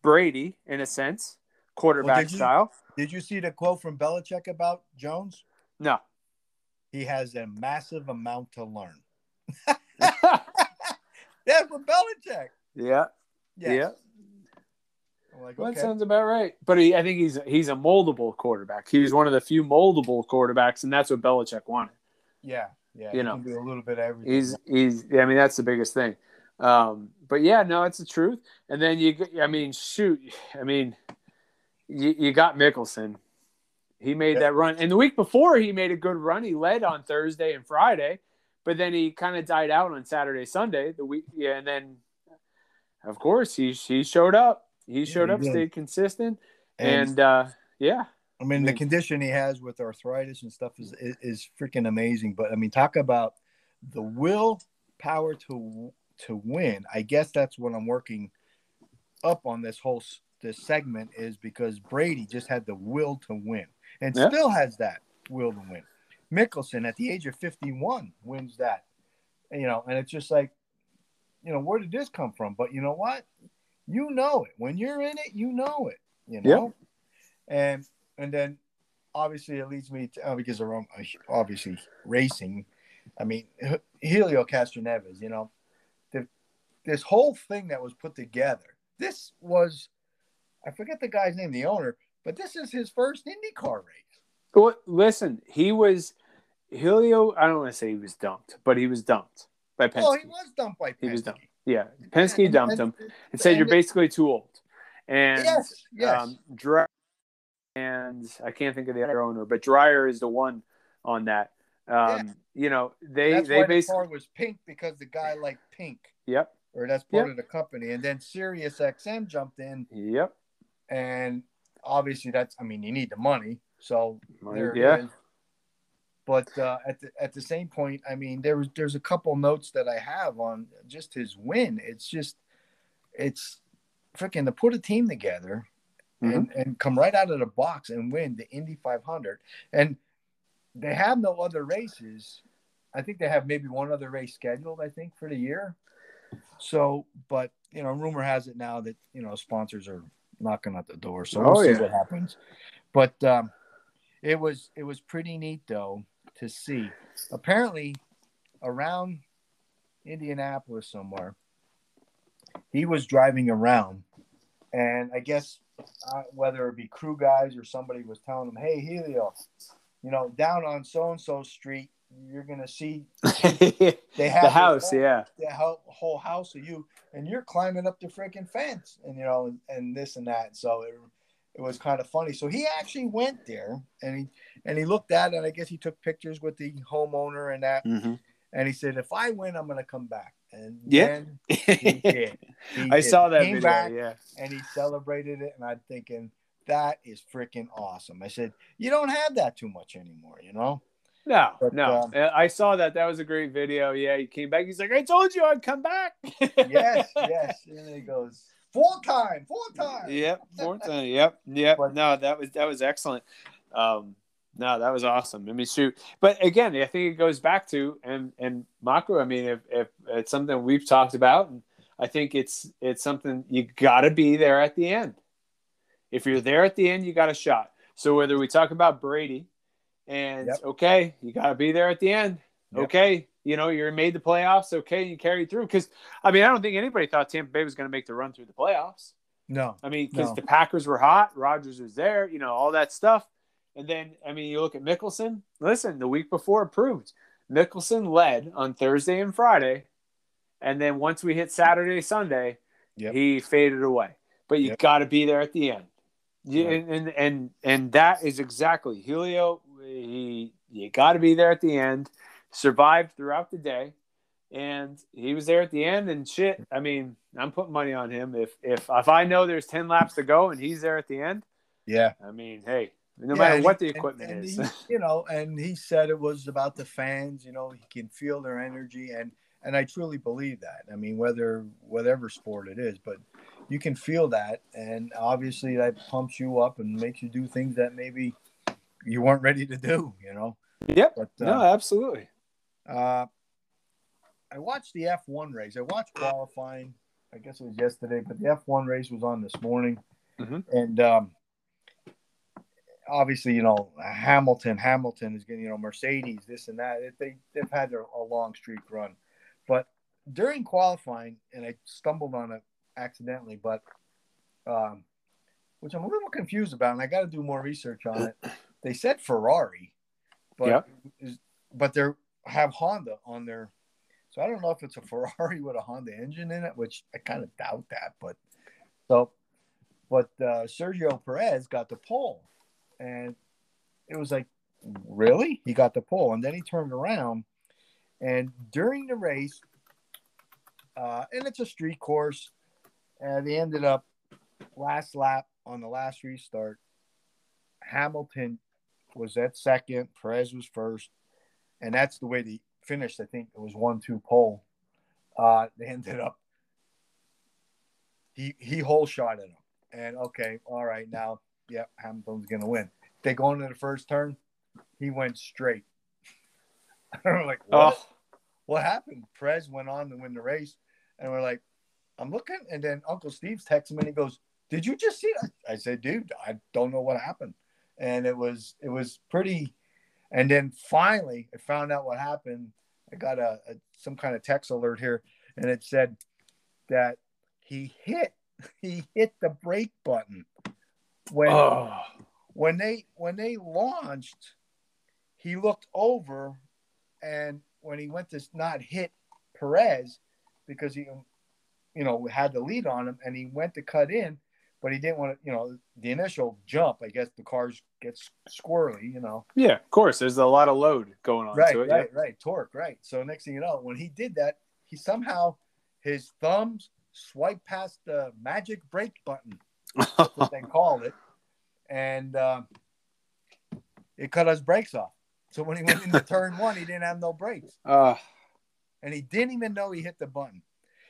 Brady in a sense, quarterback did you- style. Did you see the quote from Belichick about Jones? No. He has a massive amount to learn. *laughs* Yeah, from Belichick. yeah. Yes. Yeah. Like, Well, okay. That sounds about right. But he, I think he's he's a moldable quarterback. He was one of the few moldable quarterbacks, and that's what Belichick wanted. yeah, yeah. you he know, can do a little bit of everything. He's he's. I mean, that's the biggest thing. Um, but yeah, no, it's the truth. And then you, I mean, shoot, I mean, you, you got Mickelson. He made Yeah. that run, and the week before he made a good run. He led on Thursday and Friday, but then he kind of died out on Saturday, Sunday. The week, yeah, and then of course he he showed up. He showed he up, did. stayed consistent, and, and uh, yeah, I mean, the mean- condition he has with arthritis and stuff is, is is freaking amazing. But I mean, talk about the will power to to win. I guess that's what I'm working up on this whole this segment is because Brady just had the will to win and Yeah. still has that will to win. Mickelson at the age of 51 wins that, you know, and it's just like, you know, where did this come from? But you know what? You know it when you're in it. You know it. You know, and and then obviously it leads me to uh, because of um, obviously racing. I mean, Helio Castroneves. You know, the, this whole thing that was put together. This was, I forget the guy's name, the owner, but this is his first IndyCar race. Well, listen, he was Helio. I don't want to say he was dumped, but he was dumped by Penske. Oh, he was dumped by Penske. He was dumped. yeah, Penske And- dumped and- him and said and you're it- basically too old. And Yes, yes. um, and I can't think of the other owner, but Dreyer is the one on that. Um, You know, they that's they the basically car was pink because the guy liked pink, yep or that's part Yep. of the company. And then Sirius XM jumped in, yep and obviously that's I mean you need the money, so there yeah is. But uh, at the at the same point, I mean there was there's a couple notes that I have on just his win. It's just it's freaking to put a team together Mm-hmm. and, and come right out of the box and win the Indy 500. And they have no other races. I think they have maybe one other race scheduled. I think for the year. So, but you know, rumor has it now that you know sponsors are knocking at the door. So we'll Oh, see yeah. what happens. But um, it was it was pretty neat though to see. Apparently, around Indianapolis somewhere, he was driving around, and I guess uh, whether it be crew guys or somebody was telling him, "Hey, Helio, you know, down on so and so street, you're gonna see *laughs* they have the house yeah the whole, whole house of you, and you're climbing up the freaking fence, and you know, and, and this and that. So it, it was kind of funny. So he actually went there, and he and he looked at it, and I guess he took pictures with the homeowner and that, mm-hmm. and he said, "If I win, I'm gonna come back." And Yeah. then *laughs* he did. He I did. saw that video. back, yeah, and he celebrated it, and I'm thinking that is freaking awesome. I said, "You don't have that too much anymore, you know." No, But, no. um, Uh, I saw that. That was a great video. Yeah, he came back. He's like, "I told you I'd come back." yes, *laughs* yes. And he goes, full time, full time. Yep, *laughs* full time. Yep, yep. But- no, that was that was excellent. Um, no, that was awesome. I mean, shoot. But again, I think it goes back to and and Maku. I mean, if if it's something we've talked about, and I think it's it's something you got to be there at the end. If you're there at the end, you got a shot. So whether we talk about Brady, and Yep. okay, you got to be there at the end. Yep. Okay, you know you're made the playoffs. Okay, you carried through because I mean I don't think anybody thought Tampa Bay was going to make the run through the playoffs. No, I mean, because No. the Packers were hot, Rodgers was there, you know, all that stuff. And then, I mean, you look at Mickelson. Listen, the week before it proved Mickelson led on Thursday and Friday, and then once we hit Saturday, Sunday, Yep. he faded away. But you got to be there at the end. Right. and, and and and that is exactly Helio. He you got to be there at the end. Survived throughout the day, and he was there at the end. And shit, I mean, I'm putting money on him. If if if I know there's ten laps to go and he's there at the end, yeah. I mean, hey, no Yeah, matter what he- the and- equipment and is, he- *laughs* you know, and he said it was about the fans. You know, he can feel their energy, and and I truly believe that. I mean, whether whatever sport it is, but you can feel that, and obviously that pumps you up and makes you do things that maybe you weren't ready to do. You know, yep, but uh, no, absolutely. Uh, I watched the F1 race. I watched qualifying. I guess it was yesterday, but the F1 race was on this morning. Mhm. And um, obviously, you know, Hamilton, Hamilton is getting, you know, Mercedes, this and that. They, they've had a, a long streak run. But during qualifying, and I stumbled on it accidentally, but um, which I'm a little confused about, and I got to do more research on it. They said Ferrari, but is, but they have Honda on their. So I don't know if it's a *laughs* Ferrari with a Honda engine in it, which I kind of doubt that. But so, but uh, Sergio Perez got the pole, and it was like, really? He got the pole, and then he turned around, and during the race, uh, and it's a street course, and they ended up last lap on the last restart. Hamilton was at second, Perez was first, and that's the way they finished. I think it was one two pole. Uh, they *laughs* ended up he he whole shot at him, and okay, all right, now yeah, Hamilton's gonna win. They go into the first turn, he went straight. *laughs* I'm like, what? Oh, what happened? Perez went on to win the race, and we're like, I'm looking, and then Uncle Steve's texting me, and he goes, "Did you just see that?" I said, "Dude, I don't know what happened," and it was it was pretty. And then finally, I found out what happened. I got a, a some kind of text alert here, and it said that he hit *laughs* he hit the brake button when oh, when they when they launched, he looked over, and when he went to not hit Perez because he, you know, had the lead on him, and he went to cut in, but he didn't want to, you know, the initial jump. I guess the cars get squirrely, you know. yeah, of course. There's a lot of load going on Right, to it. right, right. Torque, right. So next thing you know, when he did that, he somehow his thumbs swiped past the magic brake button. What they *laughs* called it, and um, it cut his brakes off. So when he went into *laughs* turn one, he didn't have no brakes, uh, and he didn't even know he hit the button.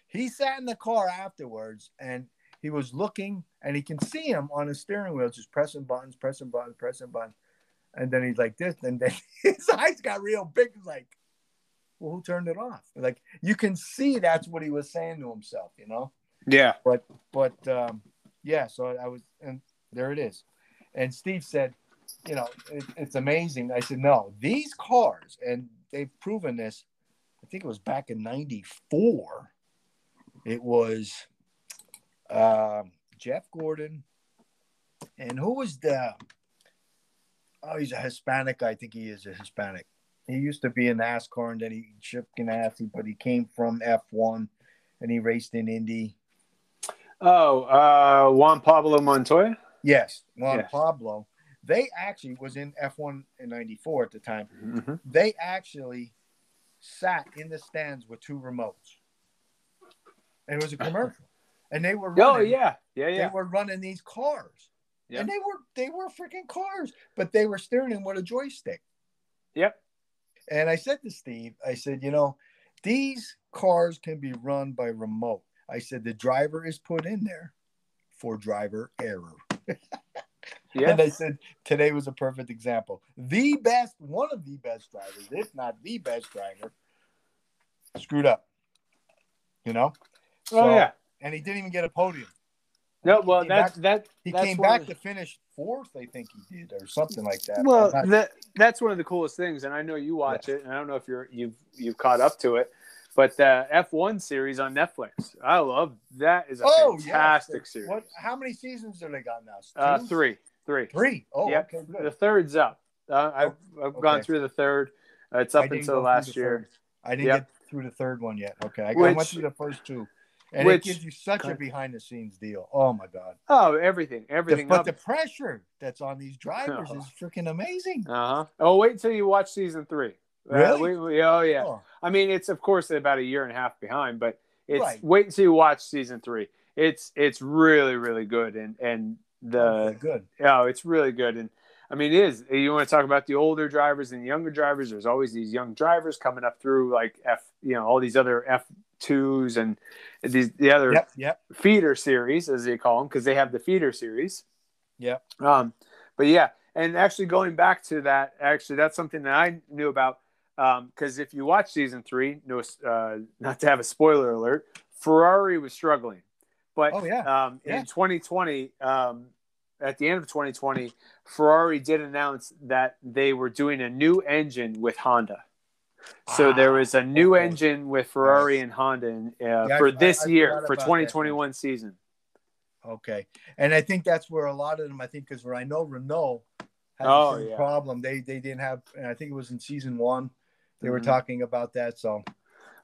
He sat in the car afterwards, and he was looking, and he can see him on his steering wheel, just pressing buttons, pressing buttons, pressing buttons, and then he's like this, and then *laughs* his eyes got real big, He's like. Well, who turned it off? Like you can see that's what he was saying to himself, you know yeah. but but um, yeah, so I was, and there it is. And Steve said, you know, it, it's amazing. I said, no, these cars, and they've proven this. I think it was back in '94. It was um, Jeff Gordon, and who was the? Oh, he's a Hispanic. I think he is a Hispanic. He used to be in NASCAR, and then he shipped Ganassi, but he came from F1, and he raced in Indy. Oh, uh, Juan Pablo Montoya. Yes, Juan Yes. Pablo. They actually was in F1 in '94 at the time. Mm-hmm. They actually sat in the stands with two remotes, and it was a *laughs* commercial. And they were Oh running, yeah, yeah, they were running these cars, Yep. and they were they were freaking cars, but they were steering them with a joystick. Yep. And I said to Steve, I said, you know, these cars can be run by remote. I said the driver is put in there for driver error. Yeah. *laughs* And I said today was a perfect example. The best, one of the best drivers, if not the best driver, screwed up. You know? oh So- yeah. And he didn't even get a podium. No, well came that back- that He that's came back of- to finish fourth, I think he did, or something like that. Well, not- that that's one of the coolest things, and I know you watch it, and I don't know if you're you've you've caught up to it, but the F1 series on Netflix, I love that. Is a oh, fantastic series. What? How many seasons do they got now? Uh, three, three. Three. Oh, Yep. okay, The third's up. Uh, I've I've gone okay. through the third. Uh, it's up until last year. third. I didn't Yep. get through the third one yet. Okay, I, got, I went through the first two, and which- it gives you such a behind the scenes deal. Oh my god! Oh, everything, The- everything. but up. the pressure that's on these drivers Oh. is *laughs* freaking amazing. uh huh. Oh, wait until you watch season three. Uh, Really? we- we- oh yeah. Oh, I mean, it's of course about a year and a half behind, but it's Right. wait until you watch season three. It's it's really really good, and and the okay, good. oh, it's really good, and I mean, it is. You want to talk about the older drivers and the younger drivers? There's always these young drivers coming up through like F, you know, all these other F twos and these the other Yep, yep, feeder series as they call them because they have the feeder series. Yeah. Um, but yeah, and actually going back to that, actually that's something that I knew about because if you watch season three, no, uh, not to have a spoiler alert, Ferrari was struggling, but Oh, yeah. um, Yeah. in 2020, um, at the end of 2020, Ferrari did announce that they were doing a new engine with Honda. So there was a new okay. engine with Ferrari Nice. and Honda in, uh, Yeah, for I- this I year for about that. 2021 season. Okay, and I think that's where a lot of them. I think because where I know Renault had Oh, the yeah. problem. They they didn't have. And I think it was in season one. They were Mhm. talking about that. So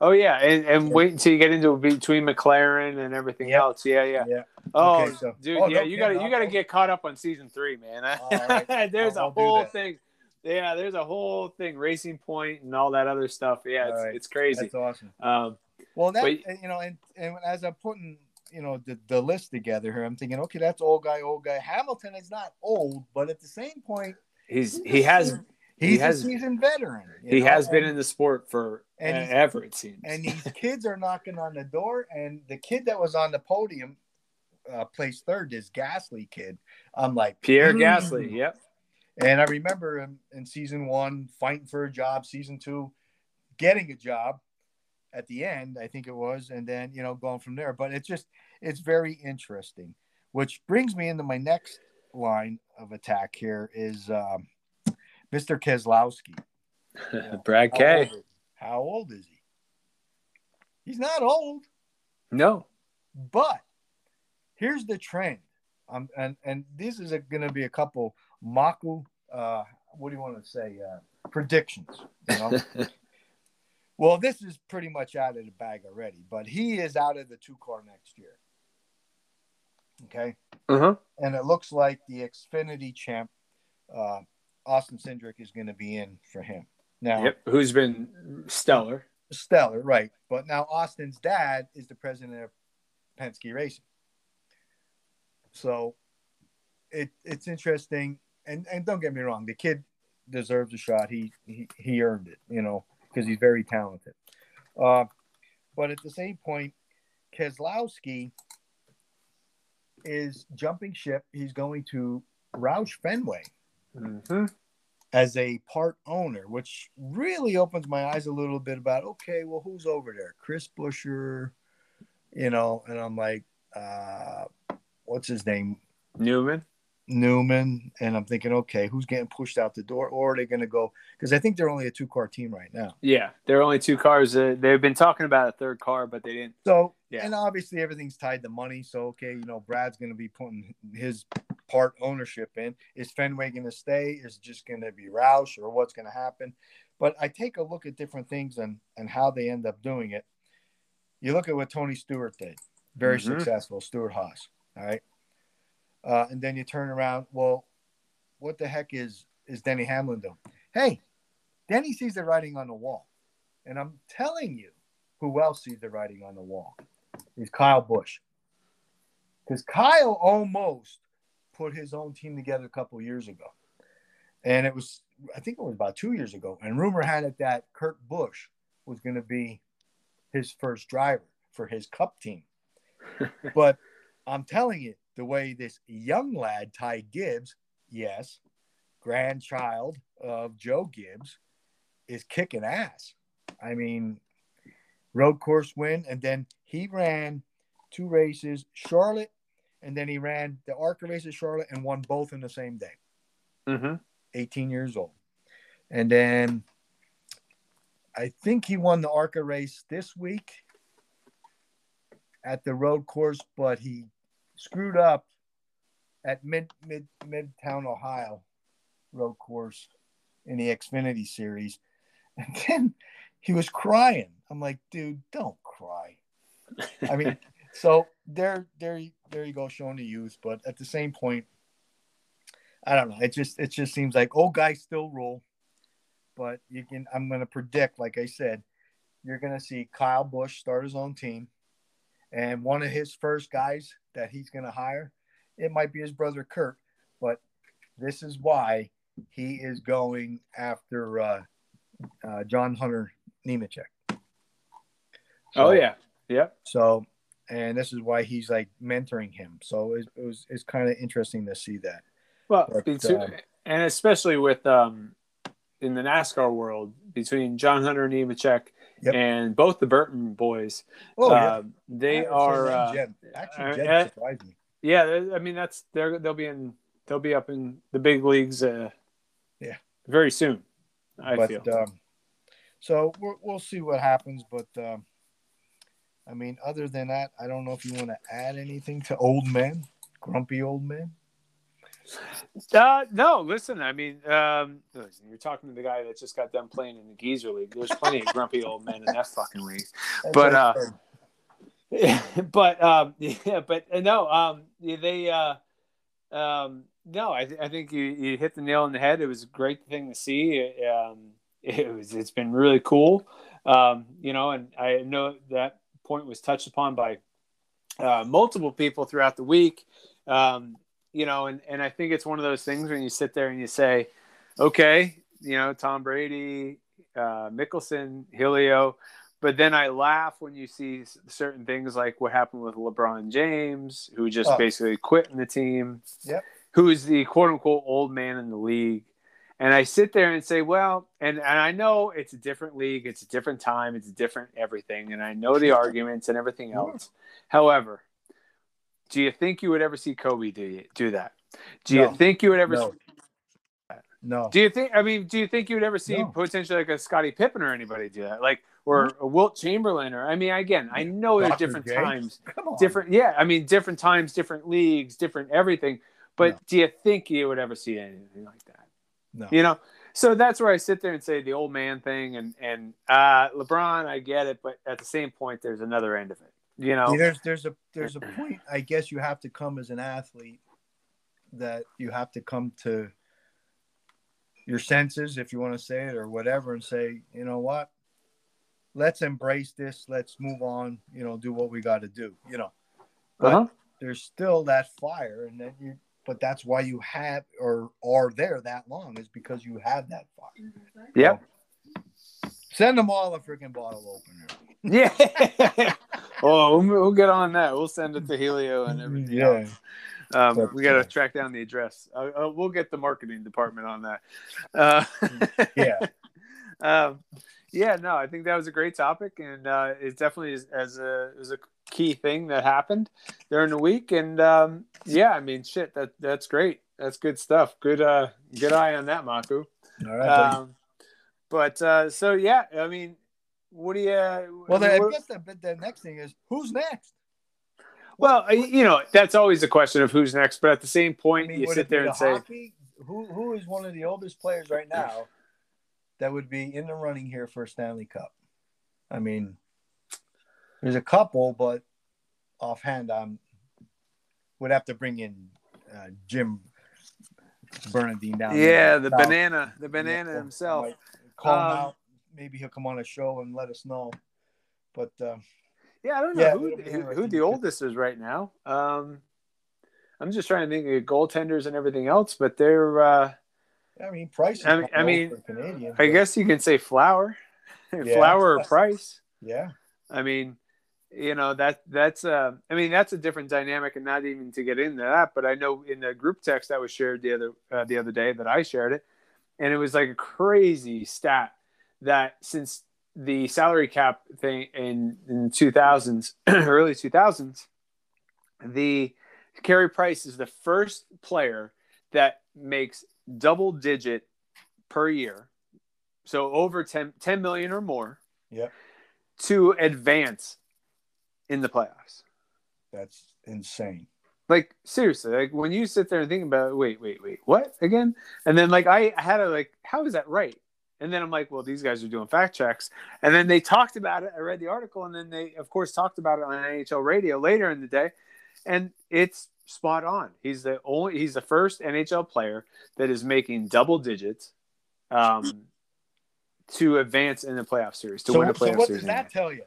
Oh yeah, and, and Yeah. wait until you get into between McLaren and everything Yep. else. Yeah, yeah. yeah. Oh, Okay, so- dude, oh, yeah, no you gotta you gotta I'll- get caught up on season three, man. Right. *laughs* there's I'll- a whole thing. Yeah, there's a whole thing, Racing Point and all that other stuff. Yeah, it's, right. it's crazy. That's awesome. Um, Well, that But- you know, and, and as I'm putting you know the, the list together here, I'm thinking, okay, that's old guy, old guy. Hamilton is not old, but at the same point, he's he has he's has- a seasoned veteran. he know, has been and- in the sport for and ever it seems. and these *laughs* kids are knocking on the door and the kid that was on the podium uh, placed third this gasly kid i'm like Pierre "Mm." Gasly, yep. and i remember him in season one fighting for a job season two getting a job at the end i think it was and then you know going from there but it's just it's very interesting which brings me into my next line of attack here is um, mr keselowski *laughs* Brad how K. old, how old is he he's not old No. But here's the trend. Um, and and this is going to be a couple Maku. Uh, what do you want to say? Uh, predictions. You know? *laughs* well, this is pretty much out of the bag already. But he is out of the two car next year. Okay, Uh huh. and it looks like the Xfinity champ, uh, Austin Cindric, is going to be in for him. Now, Yep. Who's been stellar? stellar, right? But now Austin's dad is the president of Penske Racing. So it it's interesting, and and don't get me wrong, the kid deserves a shot. He he, he earned it, you know, because he's very talented. Uh, but at the same point, Keselowski is jumping ship. He's going to Roush Fenway Mm-hmm. as a part owner, which really opens my eyes a little bit about okay, well, who's over there? Chris Buescher, you know, and I'm like, uh, what's his name? Newman. Newman. And I'm thinking, okay, who's getting pushed out the door? Or are they going to go? Because I think they're only a two car team right now. Yeah, they're only two cars. Uh, they've been talking about a third car, but they didn't. So, Yeah. and obviously everything's tied to money. So, okay, you know, Brad's going to be putting his part ownership in. Is Fenway going to stay? Is it just going to be Roush or what's going to happen? But I take a look at different things and, and how they end up doing it. You look at what Tony Stewart did, very Mhm. successful, Stewart Haas. All right. Uh, and then you turn around, well, what the heck is is Denny Hamlin doing? Hey, Denny sees the writing on the wall. And I'm telling you, who else sees the writing on the wall? Is Kyle Busch. Because Kyle almost put his own team together a couple years ago. And it was, I think it was about two years ago. And rumor had it that Kurt Busch was going to be his first driver for his cup team. *laughs* but I'm telling you, the way this young lad, Ty Gibbs, yes, grandchild of Joe Gibbs, is kicking ass. I mean, road course win, and then he ran two races, Charlotte, and then he ran the ARCA race at Charlotte and won both in the same day. Mm-hmm. 18 years old. And then I think he won the ARCA race this week at the road course, but he screwed up at mid mid midtown Ohio road course in the Xfinity series. *laughs* And then he was crying. I'm like, dude, don't cry. I mean, *laughs* so there there there you go showing the youth, but at the same point, I don't know. It just it just seems like old guys still rule. But you can I'm gonna predict, like I said, you're gonna see Kyle Busch start his own team. And one of his first guys that he's gonna hire, it might be his brother Kurt, but this is why he is going after uh, uh, John Hunter Nemechek. oh yeah, yep. So, and this is why he's like mentoring him. So it, it was it's kind of interesting to see that. Well, But, between- uh, and especially with um, in the NASCAR world between John Hunter Nemechek Yep. and both the Burton boys, Oh uh, they I are. that Uh, Jeb- actually uh, Jeb uh, surprised me. yeah, I mean that's they're they'll be in they'll be up in the big leagues. Uh, Yeah. very soon. I but feel. um, so we'll, we'll see what happens. But um, I mean, other than that, I don't know if you want to add anything to old men, grumpy old men. Uh, no, listen. I mean, um, listen, you're talking to the guy that just got done playing in the Geezer League. There's plenty of grumpy old men in that fucking league. But, uh, *laughs* but um, *laughs* yeah, but uh, no, um, they uh, um, no, I, th- I think you, you hit the nail on the head. It was a great thing to see. It, um, *laughs* it was it's been really cool, um, you know, and I know that point was touched upon by uh, multiple people throughout the week, um, you know, and and I think it's one of those things when you sit there and you say, okay, you know, Tom Brady, uh, Mickelson, Helio. But then I laugh when you see certain things like what happened with LeBron James, who just Oh. basically quit in the team. Yep. Who is the quote unquote old man in the league. And I sit there and say, well, and, and I know it's a different league, it's a different time, it's a different everything. And I know the *laughs* arguments and everything else. However, do you think you would ever see Kobe do, do that? Do you think you would ever No. No. do you think? I mean, do you think you would ever see No. potentially like a Scottie Pippen or anybody do that, like or a Wilt Chamberlain? Or I mean, again, I know there's Dr. different J? times, different. Yeah, I mean, different times, different leagues, different everything. But No. do you think you would ever see anything like that? No. You know, so that's where I sit there and say the old man thing, and and uh, LeBron, I get it, but at the same point, there's another end of it. You know, See, there's there's a there's a point I guess you have to come as an athlete that you have to come to your senses if you want to say it or whatever and say you know what let's embrace this let's move on you know do what we got to do you know but Uh-huh. there's still that fire and then you but that's why you have or are there that long is because you have that fire Yep. send them all a freaking bottle opener Yeah. oh, *laughs* we'll, we'll get on that. We'll send it to Helio and everything. yeah else. Um, But, we got to track down the address. Uh, uh, we'll get the marketing department on that. Uh, *laughs* yeah *laughs* um, yeah, no, I think that was a great topic, and uh, it definitely is as a is a key thing that happened during the week. And um, yeah, I mean, shit, that that's great. That's good stuff. Good, uh, good eye on that, Maku. all right. Um, but uh, so yeah, I mean, what do you? well the, I guess the, the next thing is who's next Well, I- you know, that's always a question of who's next. But at the same point, you sit there the and say, who who is one of the oldest players right now that would be in the running here for a Stanley Cup? I mean, there's a couple, but offhand, I'm would have to bring in uh, Jim Bernadine down. "Yeah, the South. banana, the banana Yeah, himself." Call him Um, out. Maybe he'll come on a show and let us know. But um, Yeah, I don't know Yeah, who, who, who the oldest is right now. Um, I'm just trying to think of goaltenders and everything else, but they're. Uh, I mean, Price. Is I mean- I mean, for Canadians, I guess you can say Flower, Yeah. *laughs* Flower or Price. Yeah. I mean, you know that that's uh i mean that's a different dynamic and not even to get into that but i know in the group text that was shared the other uh, the other day that i shared it and it was like a crazy stat that since the salary cap thing in in 2000s *clears throat* early 2000s the Carey Price is the first player that makes double digit per year so over 10, 10 million or more Yeah. to advance in the playoffs. That's insane. like seriously like when you sit there and think about it, wait wait wait what again? And then like i had to like how is that right? And then i'm like well these guys are doing fact checks. And then they talked about it. I read the article and then they of course talked about it on nhl radio later in the day. And it's spot on. He's the only he's the first nhl player that is making double digits um to advance in the playoff series to So, win a so playoff what series What does that tell you?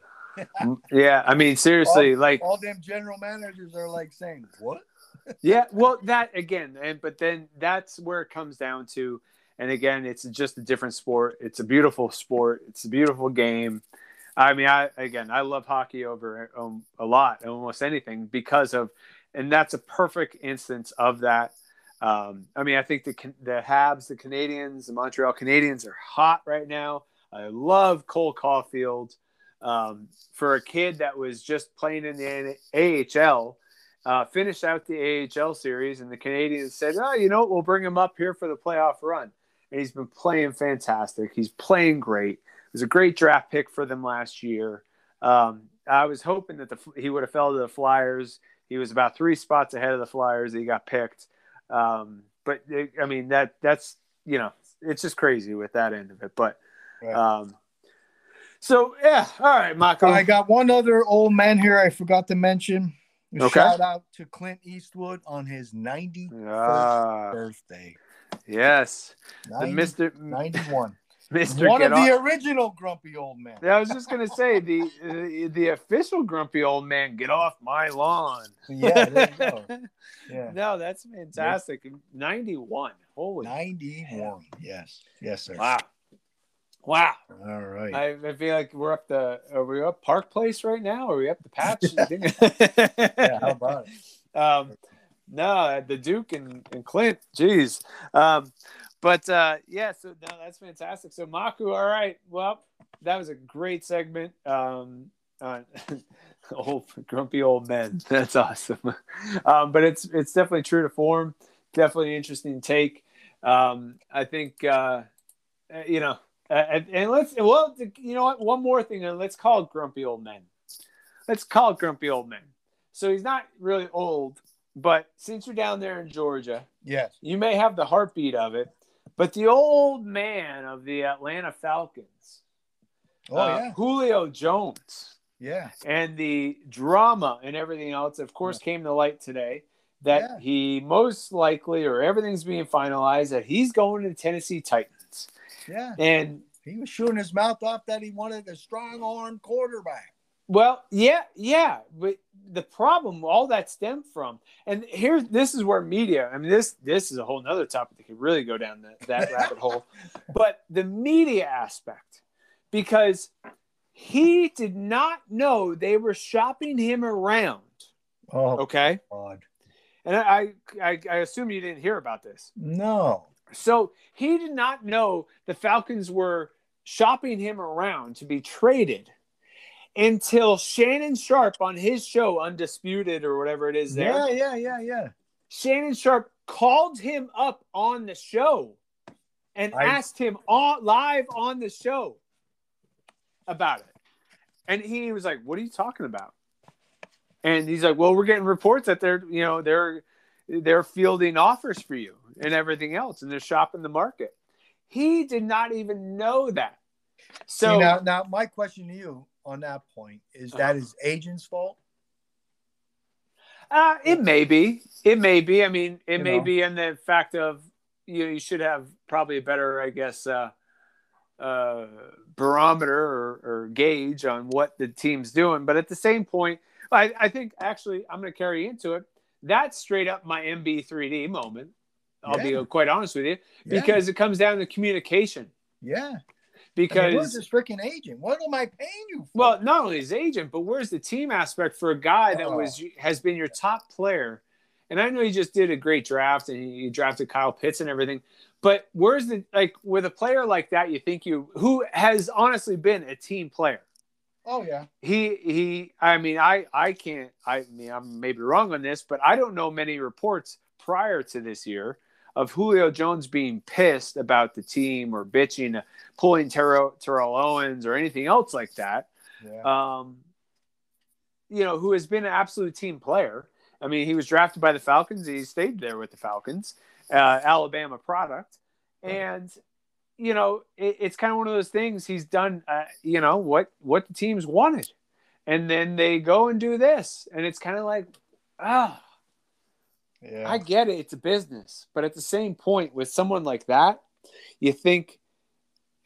Yeah i mean seriously like All them general managers are like saying, "What?" *laughs* yeah well that again and but then that's where it comes down to and again it's just a different sport. It's a beautiful sport. It's a beautiful game. I mean i again i love hockey over um, a lot almost anything because of and that's a perfect instance of that. Um, i mean i think the the habs the canadiens the montreal canadiens are hot right now. I love cole caufield um, for a kid that was just playing in the ahl uh, finished out the AHL series, and the Canadiens said, "Oh, you know, what? we'll bring him up here for the playoff run." And he's been playing fantastic. He's playing great. It was a great draft pick for them last year. Um, I was hoping that the, he would have fell to the Flyers. He was about three spots ahead of the Flyers. He got picked. Um, but I mean that that's you know it's just crazy with that end of it. But Right. um, so yeah, all right, Maku. I got one other old man here I forgot to mention. Okay. Shout out to Clint Eastwood on his 91st Ah, birthday. yes, the 90 Mister 91. *laughs* Mister One Get of the original grumpy old men. Yeah, I was just gonna say the uh, the official grumpy old man, get off my lawn. Yeah, there you go. *laughs* Yeah. No, that's fantastic. Ninety one. Holy 91. Yes. Yes, sir. wow, wow. All right. I, I feel like we're up the. Are we up Park Place right now? Are we up the patch? *laughs* yeah, how about it? *laughs* um, no, the Duke and, and Clint. Jeez. Um, but uh, yeah, so no, that's fantastic. So Maku, all right. Well, that was a great segment. Um, on *laughs* old grumpy old men. That's awesome. Um, but it's it's definitely true to form. Definitely interesting take. Um, I think uh, uh, you know, uh, and, and let's well, you know what? One more thing, and let's call it grumpy old men. Let's call it grumpy old men. So he's not really old, but since you're down there in Georgia, Yes. you may have the heartbeat of it. But the old man of the Atlanta Falcons, Oh, uh, yeah. Julio Jones, Yeah. and the drama and everything else, of course, came to light today that Yeah. he most likely, or everything's being finalized, that he's going to the Tennessee Titans. Yeah. And He was shooting his mouth off that he wanted a strong arm quarterback. Well, yeah, yeah, but the problem, all that stemmed from, and here, this is where media. I mean, this this is a whole nother topic that could really go down the, that *laughs* rabbit hole. But the media aspect, because he did not know they were shopping him around. Oh, Okay, God. and I I, I assume you didn't hear about this. No. So he did not know the Falcons were shopping him around to be traded until Shannon Sharpe on his show, Undisputed or whatever it is there. Yeah, yeah, yeah, yeah. Shannon Sharpe called him up on the show and I- asked him on live on the show about it. And he was like, What are you talking about? And he's like, Well, we're getting reports that they're, you know, they're they're fielding offers for you and everything else, and they're shopping the market. He did not even know that. So See, now, now, my question to you on that point is that his agent's fault? Uh, it may be. It may be. I mean, it You may know. be in the fact of you. Know, you should have probably a better, I guess, uh, uh, barometer or, or gauge on what the team's doing. But at the same point, I, I think actually I'm going to carry into it. That's straight up my MB3D moment. I'll Yeah. be quite honest with you Yeah. because it comes down to communication. Yeah. because I mean, where's his freaking agent? What am I paying you for? well, not only his agent, but where's the team aspect for a guy that Oh. was has been your top player? And I know he just did a great draft and he drafted Kyle Pitts and everything. But where's the like with a player like that? You think you who has honestly been a team player? Oh yeah, he he i mean i i can't i mean i'm maybe wrong on this but i don't know many reports prior to this year of julio jones being pissed about the team or bitching pulling terrell, terrell owens or anything else like that. Yeah. um you know who has been an absolute team player. I mean he was drafted by the falcons. He stayed there with the falcons uh, alabama product. And you know it, it's kind of one of those things he's done uh, you know what what the teams wanted. And then they go and do this and it's kind of like ah. Yeah. i get it it's a business but at the same point with someone like that you think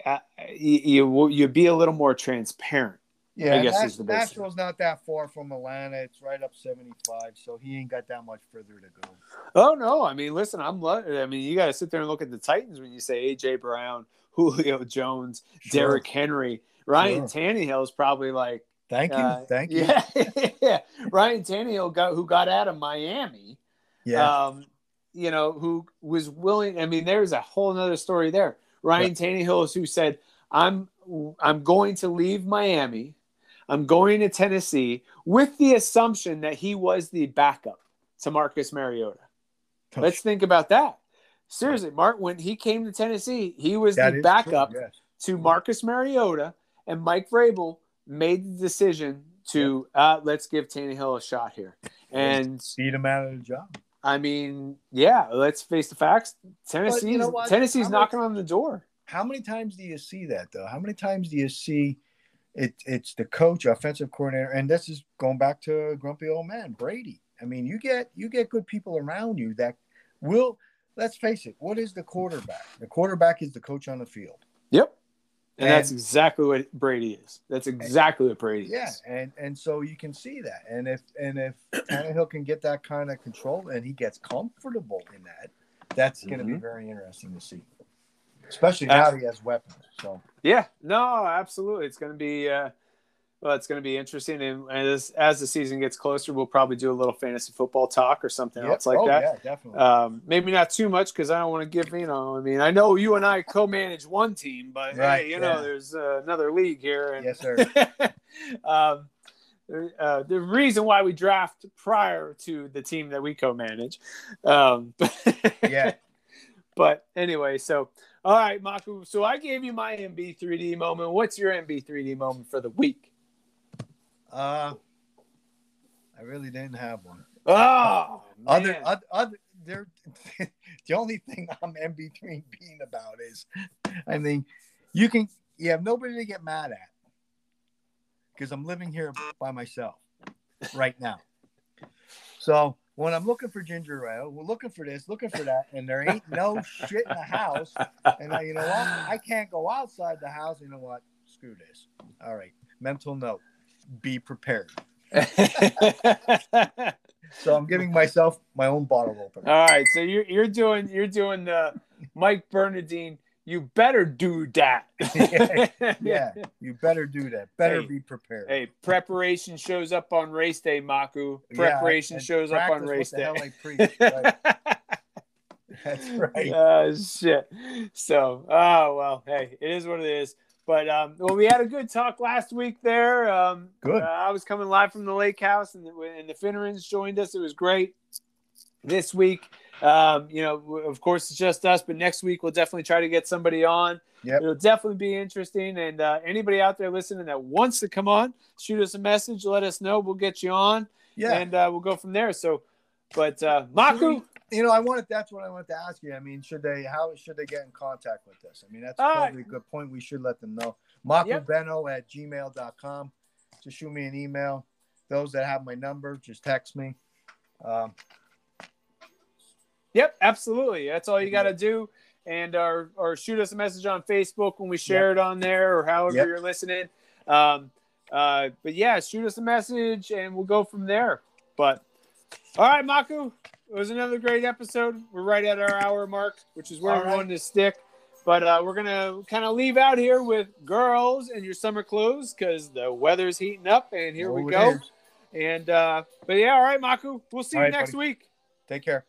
uh, you, you you'd be a little more transparent yeah, I guess Nash- is the best. Nashville's not that far from Atlanta. It's right up 75, so he ain't got that much further to go. Oh no! I mean, listen, I'm. Lo- I mean, you got to sit there and look at the Titans when you say AJ Brown, *laughs* Julio Jones, Sure. Derrick Henry, Ryan Sure. Tannehill is probably like, Thank you, uh, thank you. yeah, *laughs* yeah. Ryan Tannehill got who got out of Miami. Yeah, Um, you know, who was willing. I mean, there's a whole nother story there. Ryan Tannehill is who said, "I'm I'm going to leave Miami. I'm going to Tennessee with the assumption that he was the backup to Marcus Mariota." Let's think about that. Seriously, Mark, when he came to Tennessee, he was That the backup true, yes. to Marcus Mariota, and Mike Vrabel made the decision to uh, let's give Tannehill a shot here. And Beat him out of the job. I mean, yeah, let's face the facts. Tennessee's know? Tennessee's I'm knocking on the door. How many times do you see that though? How many times do you see it? It's the coach, offensive coordinator, and this is going back to grumpy old man Brady. I mean, you get you get good people around you that will. Let's face it. What is the quarterback? The quarterback is the coach on the field. Yep. And, And- that's exactly what Brady is. That's exactly what Brady Yeah, is. and and so you can see that, and if and if *clears throat* Tannehill can get that kind of control and he gets comfortable in that, that's going to be mm-hmm. very interesting to see, especially now he has weapons. So Yeah, no, absolutely. It's going to be uh, well, it's going to be interesting, and as as the season gets closer, we'll probably do a little fantasy football talk or something Yep. else like oh, that. yeah, definitely. Um, maybe not too much because I don't want to give you know. I mean, I know you and I co-manage one team, but Right, hey, you know, there's uh, another league here, and yes, sir. *laughs* um, uh, the reason why we draft prior to the team that we co-manage. Um, *laughs* Yeah. But anyway, so all right, Maku. So I gave you my MB3D moment. What's your MB3D moment for the week? Uh, I really didn't have one. Oh, *laughs* Other, other, other there. *laughs* the only thing I'm MB3 being about is, I mean, you can you have nobody to get mad at because I'm living here by myself right now. So when I'm looking for ginger ale, we're looking for this, looking for that, and there ain't no shit in the house, and I, you know what? I can't go outside the house. You know what? Screw this. All right. Mental note: be prepared. So I'm giving myself my own bottle opener. All right, so you're you're doing you're doing the Mike Bernardine. You better do that. *laughs* yeah, you better do that. Better Hey, be prepared. Hey, preparation shows up on race day, Maku. Preparation and shows up on race what the hell day. Preach. Right. *laughs* That's right. *laughs* Oh shit. So, oh well, hey, it is what it is. But um, well, we had a good talk last week there. Um, Good. uh, I was coming live from the lake house, and the, and the Finnerans joined us. It was great. This week, um, you know, of course, it's just us. But next week, we'll definitely try to get somebody on. Yep. It'll definitely be interesting. And uh, anybody out there listening that wants to come on, shoot us a message. Let us know. We'll get you on, Yeah. and uh, we'll go from there. So, but uh, Maku. you know, I wanted that's what I wanted to ask you. I mean, should they how should they get in contact with us? I mean, that's probably a good point. We should let them know. Makubeno Yep. at gmail.com. Just shoot me an email. Those that have my number, just text me. Um, Yep, absolutely. That's all you got to do. And or or shoot us a message on Facebook when we share it on there, or however Yep. you're listening. Um, uh, but yeah, shoot us a message, and we'll go from there. But all right, Maku, it was another great episode. We're right at our hour mark, which is where All we right. wanted to stick. But uh, we're gonna kind of leave out here with girls in your summer clothes because the weather's heating up, and here Oh, we go. is. And uh, but yeah, all right, Maku, we'll see All you right, next buddy. week. Take care.